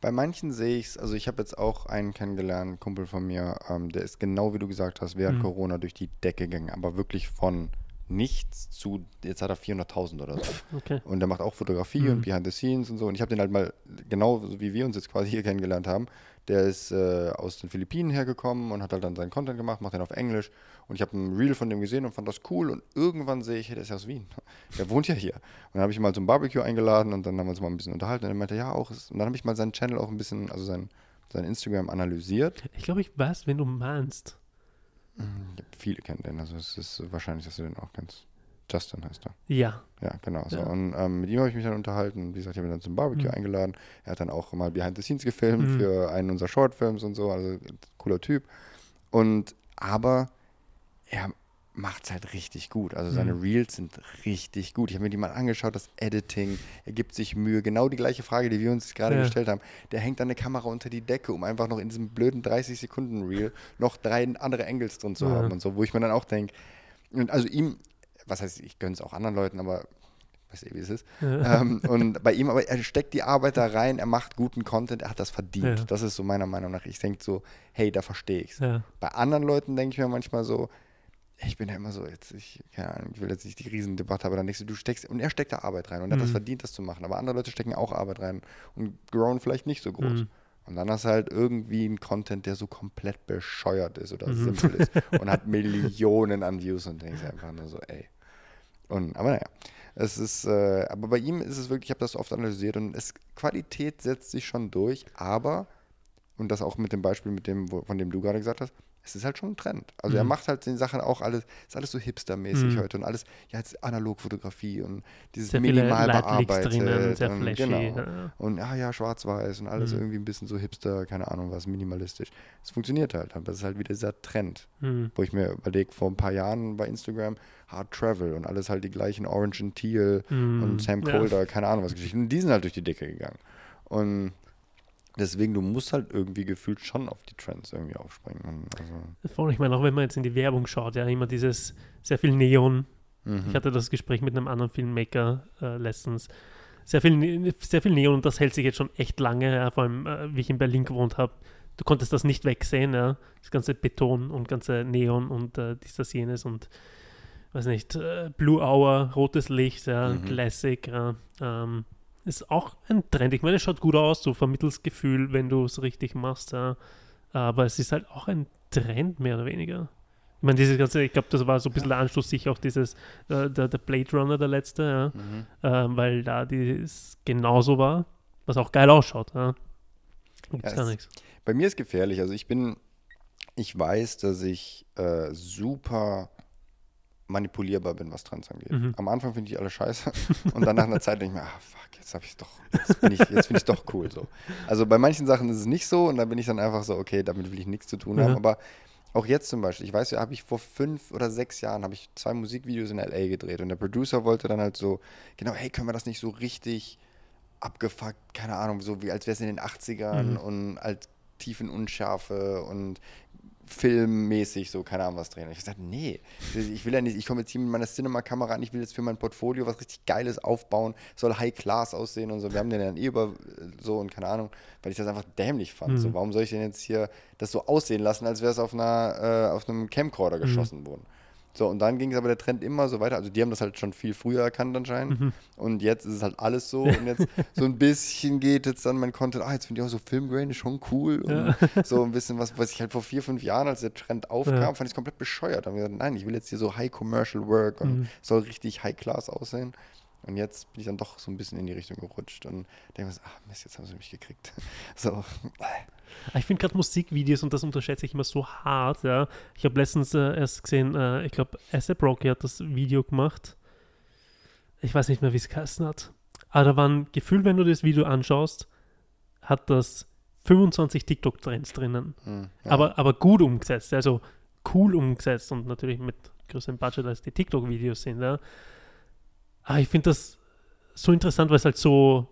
B: Bei manchen sehe ich es, also ich habe jetzt auch einen kennengelernt, einen Kumpel von mir, ähm, der ist genau wie du gesagt hast, während
A: Mhm.
B: Corona durch die Decke gegangen, aber wirklich von nichts zu, jetzt hat er 400.000 oder so.
A: Okay.
B: Und der macht auch Fotografie
A: Mhm.
B: und Behind the Scenes und so. Und ich habe den halt mal, genau so wie wir uns jetzt quasi hier kennengelernt haben, der ist äh, aus den Philippinen hergekommen und hat halt dann seinen Content gemacht, macht den auf Englisch. Und ich habe ein Reel von dem gesehen und fand das cool. Und irgendwann sehe ich, hey, der ist ja aus Wien. Der wohnt ja hier. Und dann habe ich ihn mal zum Barbecue eingeladen und dann haben wir uns mal ein bisschen unterhalten. Und er meinte, ja, auch. Ist, und dann habe ich mal seinen Channel auch ein bisschen, also sein, sein Instagram analysiert.
A: Ich glaube, ich weiß, wen du meinst.
B: Ich hab viele kennen den, also es ist wahrscheinlich, dass du den auch kennst. Justin heißt er.
A: Ja.
B: Ja, genau. So.
A: Ja.
B: Und ähm, mit ihm habe ich mich dann unterhalten. Wie gesagt, ich habe ihn dann zum Barbecue
A: Mhm.
B: eingeladen. Er hat dann auch mal Behind the Scenes gefilmt
A: Mhm.
B: für einen unserer Shortfilms und so. Also cooler Typ. Und aber er macht es halt richtig gut. Also seine
A: Mhm.
B: Reels sind richtig gut. Ich habe mir die mal angeschaut, das Editing, er gibt sich Mühe. Genau die gleiche Frage, die wir uns gerade
A: Ja.
B: gestellt haben. Der hängt dann eine Kamera unter die Decke, um einfach noch in diesem blöden 30-Sekunden-Reel noch drei andere Angles drin zu
A: Ja.
B: haben und so, wo ich mir dann auch denke, also ihm, was heißt, ich gönne es auch anderen Leuten, aber weiß eh, wie es ist. ähm, und bei ihm, aber er steckt die Arbeit da rein, er macht guten Content, er hat das verdient.
A: Ja.
B: Das ist so meiner Meinung nach. Ich denke so, hey, da verstehe ich's.
A: Ja.
B: Bei anderen Leuten denke ich mir manchmal so, ich bin ja immer so, jetzt, ich, keine Ahnung, ich will jetzt nicht die Riesendebatte, aber dann denkst du, du steckst, und er steckt da Arbeit rein und er hat das
A: Mhm.
B: verdient, das zu machen. Aber andere Leute stecken auch Arbeit rein und growen vielleicht nicht so groß.
A: Mhm.
B: Und dann hast du halt irgendwie einen Content, der so komplett bescheuert ist oder
A: Mhm.
B: simpel ist und hat Millionen an Views und denkst einfach nur so, ey. Und, aber naja, es ist, äh, aber bei ihm ist es wirklich, ich habe das oft analysiert und es, Qualität setzt sich schon durch, aber, und das auch mit dem Beispiel, mit dem, wo, von dem du gerade gesagt hast, es ist halt schon ein Trend. Also er
A: Mhm.
B: macht halt den Sachen auch alles, ist alles so hipstermäßig
A: Mhm.
B: heute und alles, ja, jetzt Analogfotografie und dieses
A: Sehr
B: minimal bearbeitet.
A: drinnen, sehr
B: und,
A: flashy.
B: Genau.
A: Ja.
B: Und ah ja, schwarz-weiß und alles
A: Mhm.
B: irgendwie ein bisschen so hipster, keine Ahnung was, minimalistisch. Es funktioniert halt, aber das ist halt wieder dieser Trend,
A: Mhm.
B: wo ich mir überlege, vor ein paar Jahren bei Instagram, Hard Travel und alles halt die gleichen Orange and Teal
A: Mhm.
B: und Sam
A: Ja.
B: Colder, keine Ahnung was Geschichten. Und die sind halt durch die Decke gegangen. Und deswegen, du musst halt irgendwie gefühlt schon auf die Trends irgendwie aufspringen. Also,
A: Voll, ich meine, auch wenn man jetzt in die Werbung schaut, ja, immer dieses sehr viel Neon.
B: mhm.
A: Ich hatte das Gespräch mit einem anderen Filmmaker äh, letztens. Sehr viel, Ne- sehr viel Neon und das hält sich jetzt schon echt lange, ja, vor allem äh, wie ich in Berlin gewohnt habe. Du konntest das nicht wegsehen, ja. Das ganze Beton und ganze Neon und äh, dies, das, jenes und weiß nicht, äh, Blue Hour, rotes Licht, ja,
B: Mhm.
A: Classic, ja. Ähm, ist auch ein Trend. Ich meine, es schaut gut aus, du vermittelst Gefühl, wenn du es richtig machst, ja. Aber es ist halt auch ein Trend, mehr oder weniger. Ich meine, dieses ganze, ich glaube, das war so ein bisschen der Anschluss, sich auch dieses, äh, der, der Blade Runner, der letzte, ja,
B: Mhm.
A: ähm, weil da das genauso war, was auch geil ausschaut. Ja. Gibt's
B: Ja,
A: gar nichts.
B: Bei mir ist gefährlich. Also ich bin, ich weiß, dass ich äh, super manipulierbar bin, was Trends angeht.
A: Mhm.
B: Am Anfang finde ich alle scheiße und dann nach einer Zeit denke ich mir, ah fuck, jetzt habe ich doch, jetzt bin ich, jetzt finde ich doch cool so. Also bei manchen Sachen ist es nicht so und dann bin ich dann einfach so, okay, damit will ich nichts zu tun haben.
A: Mhm.
B: Aber auch jetzt zum Beispiel, ich weiß ja, habe ich vor fünf oder sechs Jahren habe ich zwei Musikvideos in LA gedreht und der Producer wollte dann halt so, genau, hey, können wir das nicht so richtig abgefuckt, keine Ahnung, so wie als wäre es in den 80ern
A: Mhm.
B: und als Tiefenunschärfe und filmmäßig so, keine Ahnung was drehen. Und ich habe gesagt, nee, ich will ja nicht, ich komme jetzt hier mit meiner Cinema-Kamera an, ich will jetzt für mein Portfolio was richtig Geiles aufbauen, soll High-Class aussehen und so. Wir haben den dann eh über so und keine Ahnung, weil ich das einfach dämlich fand.
A: Mhm.
B: So, warum soll ich denn jetzt hier das so aussehen lassen, als wäre es auf, einer, äh, auf einem Camcorder
A: Mhm.
B: geschossen worden? So, und dann ging es aber der Trend immer so weiter. Also die haben das halt schon viel früher erkannt anscheinend.
A: Mhm.
B: Und jetzt ist es halt alles so. Und jetzt so ein bisschen geht jetzt dann mein Content, ah, jetzt finde ich auch so Filmgrain schon cool. Und so ein bisschen was, was ich halt vor vier, fünf Jahren, als der Trend aufkam,
A: Ja.
B: fand ich komplett bescheuert. Da haben wir gesagt, nein, ich will jetzt hier so High Commercial Work und
A: Mhm.
B: soll richtig High Class aussehen. Und jetzt bin ich dann doch so ein bisschen in die Richtung gerutscht und denke mir so, ach Mist, jetzt haben sie mich gekriegt. So,
A: Ah, Ich finde gerade Musikvideos und das unterschätze ich immer so hart, ja. Ich habe letztens äh, erst gesehen, äh, ich glaube, ASAP Rocky hat das Video gemacht. Ich weiß nicht mehr, wie es geheißen hat. Aber da war ein Gefühl, wenn du das Video anschaust, hat das 25 TikTok-Trends drinnen.
B: hm, ja.
A: Aber, aber gut umgesetzt, also cool umgesetzt und natürlich mit größerem Budget als die TikTok-Videos sind, ja. Aber ich finde das so interessant, weil es halt so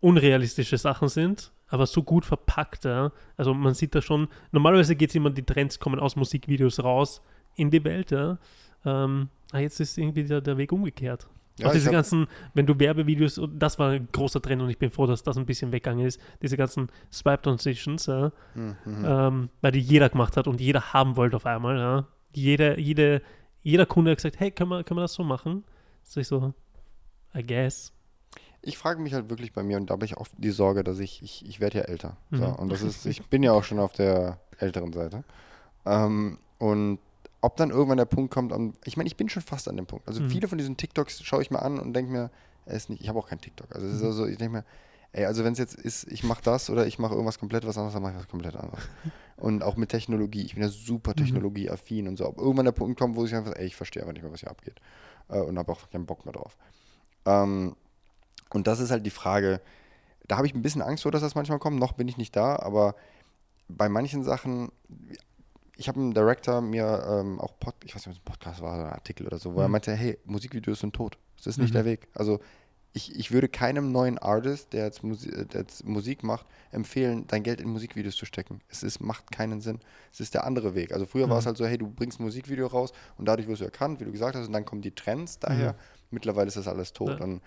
A: unrealistische Sachen sind, aber so gut verpackt, ja. Also man sieht da schon, normalerweise geht es immer, die Trends kommen aus Musikvideos raus in die Welt, ja. Ähm, aber jetzt ist irgendwie der, der Weg umgekehrt.
B: Ja,
A: auch diese
B: hab-
A: ganzen, wenn du Werbevideos, das war ein großer Trend und ich bin froh, dass das ein bisschen weggegangen ist, diese ganzen Swipe-Transitions, ja,
B: hm, hm,
A: ähm, weil die jeder gemacht hat und jeder haben wollte auf einmal, ja. Jeder, jede, jeder Kunde hat gesagt, hey, können wir, können wir das so machen? So ich so, I guess.
B: Ich frage mich halt wirklich bei mir und da habe ich auch die Sorge, dass ich, ich, ich werde ja älter. So,
A: Mhm.
B: und das ist, ich bin ja auch schon auf der älteren Seite. Ähm, und ob dann irgendwann der Punkt kommt, an, ich meine, ich bin schon fast an dem Punkt. Also
A: Mhm.
B: viele von diesen TikToks schaue ich mir an und denke mir, er ist nicht, ich habe auch keinen TikTok. Also es
A: Mhm.
B: ist also, ich denke mir, ey, also wenn es jetzt ist, ich mache das oder ich mache irgendwas komplett was anderes, dann mache ich was komplett anderes. und auch mit Technologie, ich bin ja super technologieaffin und so. Ob irgendwann der Punkt kommt, wo ich einfach, ey, ich verstehe einfach nicht mehr, was hier abgeht. Äh, und habe auch keinen Bock mehr drauf. Ähm, und das ist halt die Frage, da habe ich ein bisschen Angst vor, dass das manchmal kommt. Noch bin ich nicht da, aber bei manchen Sachen, ich habe einen Director mir ähm, auch, Pod, ich weiß nicht, ob es ein Podcast war oder ein Artikel oder so, wo er
A: Mhm.
B: meinte, hey, Musikvideos sind tot. Das ist nicht
A: Mhm.
B: der Weg. Also ich, ich würde keinem neuen Artist, der jetzt, Musi der jetzt Musik macht, empfehlen, dein Geld in Musikvideos zu stecken. Es ist, macht keinen Sinn. Es ist der andere Weg. Also früher war es
A: Mhm.
B: halt so, hey, du bringst ein Musikvideo raus und dadurch wirst du erkannt, wie du gesagt hast, und dann kommen die Trends daher. Mittlerweile ist das alles tot.
A: Ja.
B: Und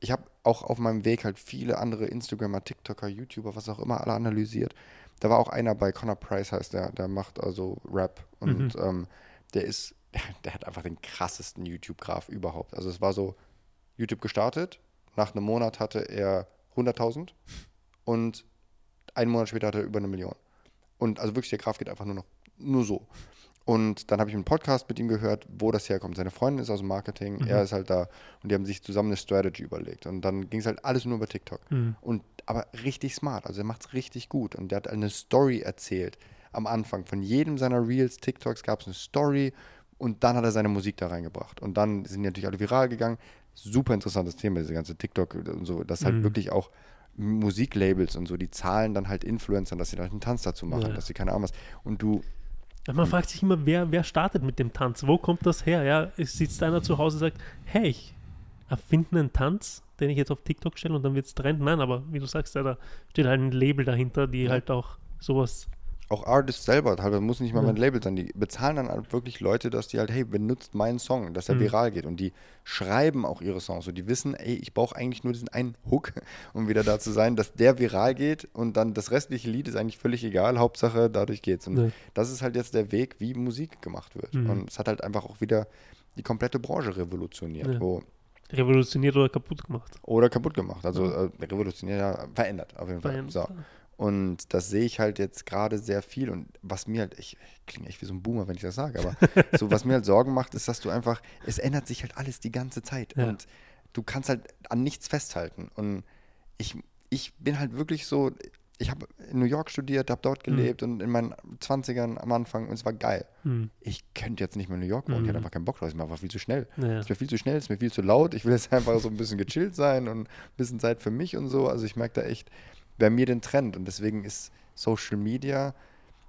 B: ich habe auch auf meinem Weg halt viele andere Instagramer, TikToker, YouTuber, was auch immer, alle analysiert. Da war auch einer bei Connor Price, heißt der, der macht also Rap und
A: Mhm.
B: ähm, der ist, der hat einfach den krassesten YouTube-Graph überhaupt. Also es war so, YouTube gestartet, nach einem Monat hatte er 100.000 und einen Monat später hatte er über eine Million. Und also wirklich, der Graph geht einfach nur noch, nur so. Und dann habe ich einen Podcast mit ihm gehört, wo das herkommt. Seine Freundin ist aus dem Marketing,
A: Mhm.
B: er ist halt da und die haben sich zusammen eine Strategy überlegt. Und dann ging es halt alles nur über TikTok.
A: Mhm.
B: Und aber richtig smart, also er macht es richtig gut. Und der hat eine Story erzählt am Anfang. Von jedem seiner Reels, TikToks gab es eine Story und dann hat er seine Musik da reingebracht. Und dann sind die natürlich alle viral gegangen. Super interessantes Thema, diese ganze TikTok und so, dass halt
A: Mhm.
B: wirklich auch Musiklabels und so, die zahlen dann halt Influencern, dass sie da einen Tanz dazu machen,
A: Ja.
B: dass sie keine Ahnung was. Und du,
A: Ja, Man fragt sich immer, wer, wer startet mit dem Tanz? Wo kommt das her? Ja, es sitzt einer zu Hause und sagt, hey, ich erfinde einen Tanz, den ich jetzt auf TikTok stelle und dann wird es Trend. Nein, aber wie du sagst, ja, da steht halt ein Label dahinter, die
B: Ja.
A: halt auch sowas.
B: Auch Artists selber, teilweise muss nicht mal mein Label sein, die bezahlen dann halt wirklich Leute, dass die halt, hey, benutzt meinen Song, dass er
A: Mhm.
B: viral geht. Und die schreiben auch ihre Songs. So, die wissen, ey, ich brauche eigentlich nur diesen einen Hook, um wieder da zu sein, dass der viral geht und dann das restliche Lied ist eigentlich völlig egal. Hauptsache, dadurch geht's. Und
A: Ja.
B: das ist halt jetzt der Weg, wie Musik gemacht wird.
A: Mhm.
B: Und es hat halt einfach auch wieder die komplette Branche revolutioniert.
A: Ja.
B: Wo,
A: Revolutioniert oder kaputt gemacht.
B: oder kaputt gemacht. Also äh, revolutioniert, ja, verändert auf jeden Fall.
A: Verändert.
B: So. Und das sehe ich halt jetzt gerade sehr viel. Und was mir halt, ich, ich klinge echt wie so ein Boomer, wenn ich das sage, aber so was mir halt Sorgen macht, ist, dass du einfach, es ändert sich halt alles die ganze Zeit.
A: Ja.
B: Und du kannst halt an nichts festhalten. Und ich, ich bin halt wirklich so, ich habe in New York studiert, habe dort
A: Mhm.
B: gelebt und in meinen 20ern am Anfang und es war geil.
A: Hm.
B: Ich könnte jetzt nicht mehr in New York wohnen, ich hätte
A: Mhm.
B: einfach keinen Bock drauf, es einfach viel zu schnell. Es ist mir viel zu schnell, es ist mir viel zu laut. Ich will jetzt einfach so ein bisschen gechillt sein und ein bisschen Zeit für mich und so. Also ich merke da echt bei mir den Trend und deswegen ist Social Media.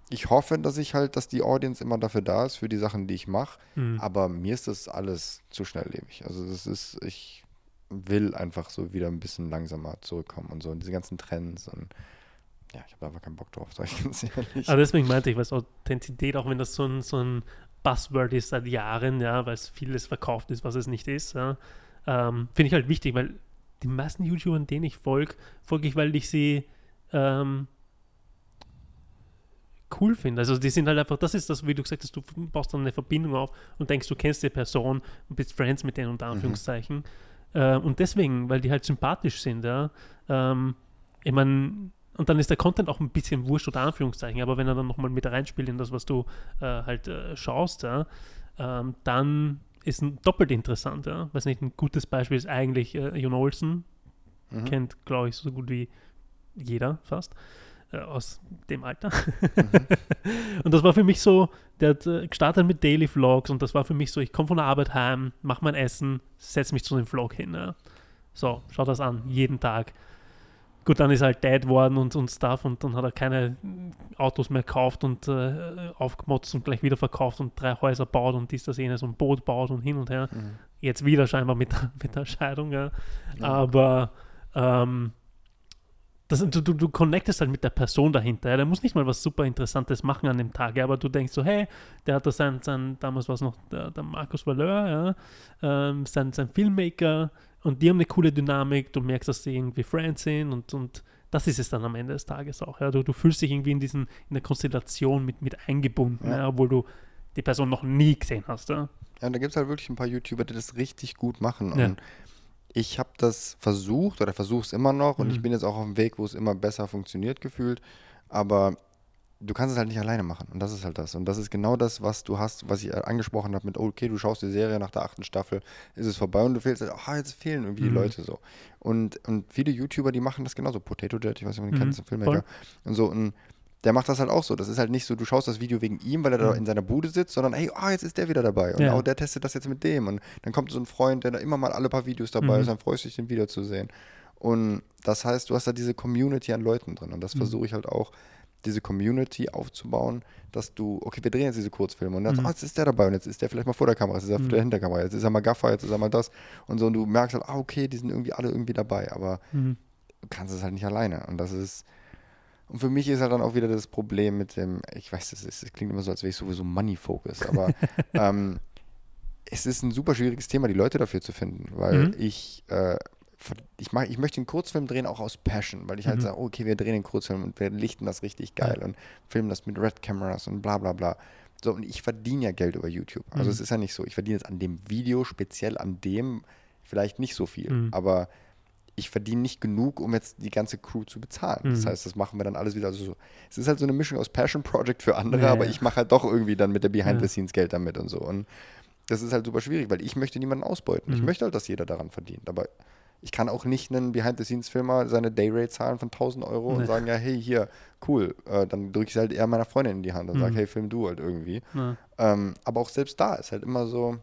B: Ich hoffe, dass ich halt, dass die Audience immer dafür da ist für die Sachen, die ich mache.
A: Hm.
B: Aber mir ist das alles zu schnelllebig. Also das ist, ich will einfach so wieder ein bisschen langsamer zurückkommen und so und diese ganzen Trends und ja, ich habe einfach keinen Bock drauf, sag ich ganz ehrlich.
A: Aber deswegen meinte ich, was Authentizität, auch wenn das so ein, so ein Buzzword ist seit Jahren, ja, weil es vieles verkauft ist, was es nicht ist, ja, ähm, finde ich halt wichtig, weil die meisten YouTuber, denen ich folge, folge ich, weil ich sie ähm, cool finde. Also die sind halt einfach, das ist das, wie du gesagt hast, du baust dann eine Verbindung auf und denkst, du kennst die Person und bist Friends mit denen unter Anführungszeichen. Mhm. Äh, und deswegen, weil die halt sympathisch sind, ja. Ähm, ich meine, und dann ist der Content auch ein bisschen wurscht oder Anführungszeichen, aber wenn er dann nochmal mit reinspielt in das, was du äh, halt äh, schaust, ja, ähm, dann ist ein doppelt interessant. Ja. Weiß nicht, ein gutes Beispiel ist eigentlich äh, Jon Olsen. Mhm. Kennt, glaube ich, so gut wie jeder fast äh, aus dem Alter. Mhm. und das war für mich so, der hat äh, gestartet mit Daily Vlogs und das war für mich so, ich komme von der Arbeit heim, mache mein Essen, setze mich zu dem Vlog hin. Ja. So, schau das an, jeden Tag. Gut, dann ist er halt Dad worden und, und Stuff und dann hat er keine Autos mehr gekauft und äh, aufgemotzt und gleich wieder verkauft und drei Häuser baut und dies, das, jenes und Boot baut und hin und her. Mhm. Jetzt wieder scheinbar mit, mit der Scheidung, ja. ja. Aber ähm, das, du, du, du connectest halt mit der Person dahinter. Ja. Der muss nicht mal was super Interessantes machen an dem Tag, ja, aber du denkst so, hey, der hat da sein, sein damals war es noch der, der Markus Valeur, ja, ähm, sein, sein Filmmaker und die haben eine coole Dynamik, du merkst, dass sie irgendwie Friends sind und, und das ist es dann am Ende des Tages auch. Ja. Du, du fühlst dich irgendwie in diesen, in der Konstellation mit, mit eingebunden, ja. Ja, obwohl du die Person noch nie gesehen hast. Ja,
B: ja und da gibt es halt wirklich ein paar YouTuber, die das richtig gut machen. Und ich habe das versucht oder versuche es immer noch und mhm. ich bin jetzt auch auf dem Weg, wo es immer besser funktioniert gefühlt. Aber du kannst es halt nicht alleine machen. Und das ist halt das. Und das ist genau das, was du hast, was ich angesprochen habe mit, okay, du schaust die Serie nach der achten Staffel, ist es vorbei und du fehlst, ah, jetzt fehlen irgendwie mhm. die Leute so. Und, und viele YouTuber, die machen das genauso. Potato Jet, ich weiß nicht, ob du mhm. kennst, ein Filmmaker. Voll. Und so. Und der macht das halt auch so. Das ist halt nicht so, du schaust das Video wegen ihm, weil er da mhm. in seiner Bude sitzt, sondern hey, ah, jetzt ist der wieder dabei. Und ja. auch der testet das jetzt mit dem. Und dann kommt so ein Freund, der da immer mal alle paar Videos dabei mhm. ist, dann freust du dich, den wiederzusehen. Und das heißt, du hast da diese Community an Leuten drin. Und das mhm. versuche ich halt auch, diese Community aufzubauen, dass du, okay, wir drehen jetzt diese Kurzfilme und dann mhm. oh, jetzt ist der dabei und jetzt ist der vielleicht mal vor der Kamera, jetzt ist er mhm. der Hinterkamera, jetzt ist er mal Gaffer, jetzt ist er mal das und so und du merkst halt, ah, okay, die sind irgendwie alle irgendwie dabei, aber mhm. du kannst es halt nicht alleine und das ist, und für mich ist halt dann auch wieder das Problem mit dem, ich weiß, das, ist, das klingt immer so, als wäre ich sowieso Money-Focus, aber ähm, es ist ein super schwieriges Thema, die Leute dafür zu finden, weil mhm. ich, äh, ich, mach, ich möchte einen Kurzfilm drehen, auch aus Passion, weil ich halt mhm. sage, okay, wir drehen den Kurzfilm und wir lichten das richtig geil ja. und filmen das mit Red Cameras und bla bla bla. So, und ich verdiene ja Geld über YouTube. Also mhm. es ist ja nicht so, ich verdiene jetzt an dem Video, speziell an dem, vielleicht nicht so viel, mhm. aber ich verdiene nicht genug, um jetzt die ganze Crew zu bezahlen. Mhm. Das heißt, das machen wir dann alles wieder. Also so, es ist halt so eine Mischung aus Passion Project für andere, ja, aber ja. ich mache halt doch irgendwie dann mit der Behind the Scenes Geld damit und so. Und das ist halt super schwierig, weil ich möchte niemanden ausbeuten. Mhm. Ich möchte halt, dass jeder daran verdient. Aber ich kann auch nicht einen Behind-the-Scenes-Filmer seine Dayrate zahlen von 1000 Euro nee. und sagen, ja, hey, hier, cool. Äh, dann drücke ich es halt eher meiner Freundin in die Hand und mhm. sage, hey, film du halt irgendwie. Ja. Ähm, aber auch selbst da ist halt immer so,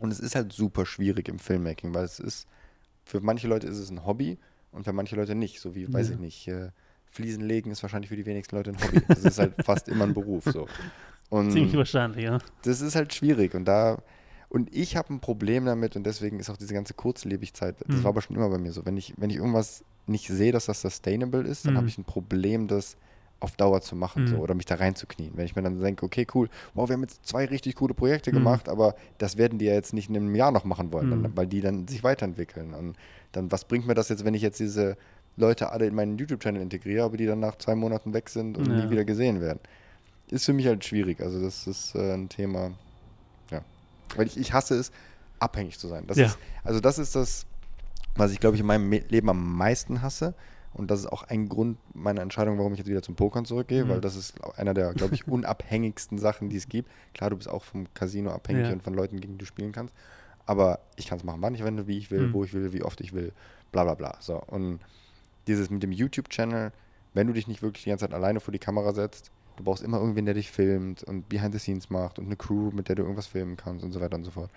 B: und es ist halt super schwierig im Filmmaking, weil es ist, für manche Leute ist es ein Hobby und für manche Leute nicht. So wie, ja. weiß ich nicht, äh, Fliesen legen ist wahrscheinlich für die wenigsten Leute ein Hobby. Das ist halt fast immer ein Beruf. So.
A: Und Ziemlich wahrscheinlich, ja.
B: Das ist halt schwierig und da und ich habe ein Problem damit und deswegen ist auch diese ganze Kurzlebigkeit, das mhm. war aber schon immer bei mir so. Wenn ich, wenn ich irgendwas nicht sehe, dass das sustainable ist, dann mhm. habe ich ein Problem, das auf Dauer zu machen mhm. so, oder mich da reinzuknien. Wenn ich mir dann denke, okay, cool, wow, wir haben jetzt zwei richtig coole Projekte mhm. gemacht, aber das werden die ja jetzt nicht in einem Jahr noch machen wollen, dann, mhm. weil die dann sich weiterentwickeln. Und dann, was bringt mir das jetzt, wenn ich jetzt diese Leute alle in meinen YouTube-Channel integriere, aber die dann nach zwei Monaten weg sind und ja. nie wieder gesehen werden? Ist für mich halt schwierig. Also, das ist äh, ein Thema. Weil ich, ich hasse es, abhängig zu sein. Das ja. ist, also, das ist das, was ich, glaube ich, in meinem Leben am meisten hasse. Und das ist auch ein Grund meiner Entscheidung, warum ich jetzt wieder zum Pokern zurückgehe, mhm. weil das ist einer der, glaube ich, unabhängigsten Sachen, die es gibt. Klar, du bist auch vom Casino abhängig ja. und von Leuten, gegen die du spielen kannst. Aber ich kann es machen, wann ich will, wie ich will, mhm. wo ich will, wie oft ich will, bla bla bla. So. Und dieses mit dem YouTube-Channel, wenn du dich nicht wirklich die ganze Zeit alleine vor die Kamera setzt, du brauchst immer irgendwen, der dich filmt und Behind the Scenes macht und eine Crew, mit der du irgendwas filmen kannst und so weiter und so fort.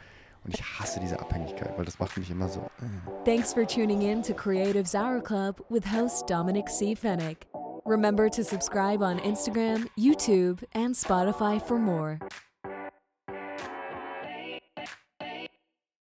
B: Und ich hasse diese Abhängigkeit, weil das macht mich immer so.
C: Äh. Thanks for tuning in to Creatives Hour Club with host Dominic C. Fennick. Remember to subscribe on Instagram, YouTube, and Spotify for more.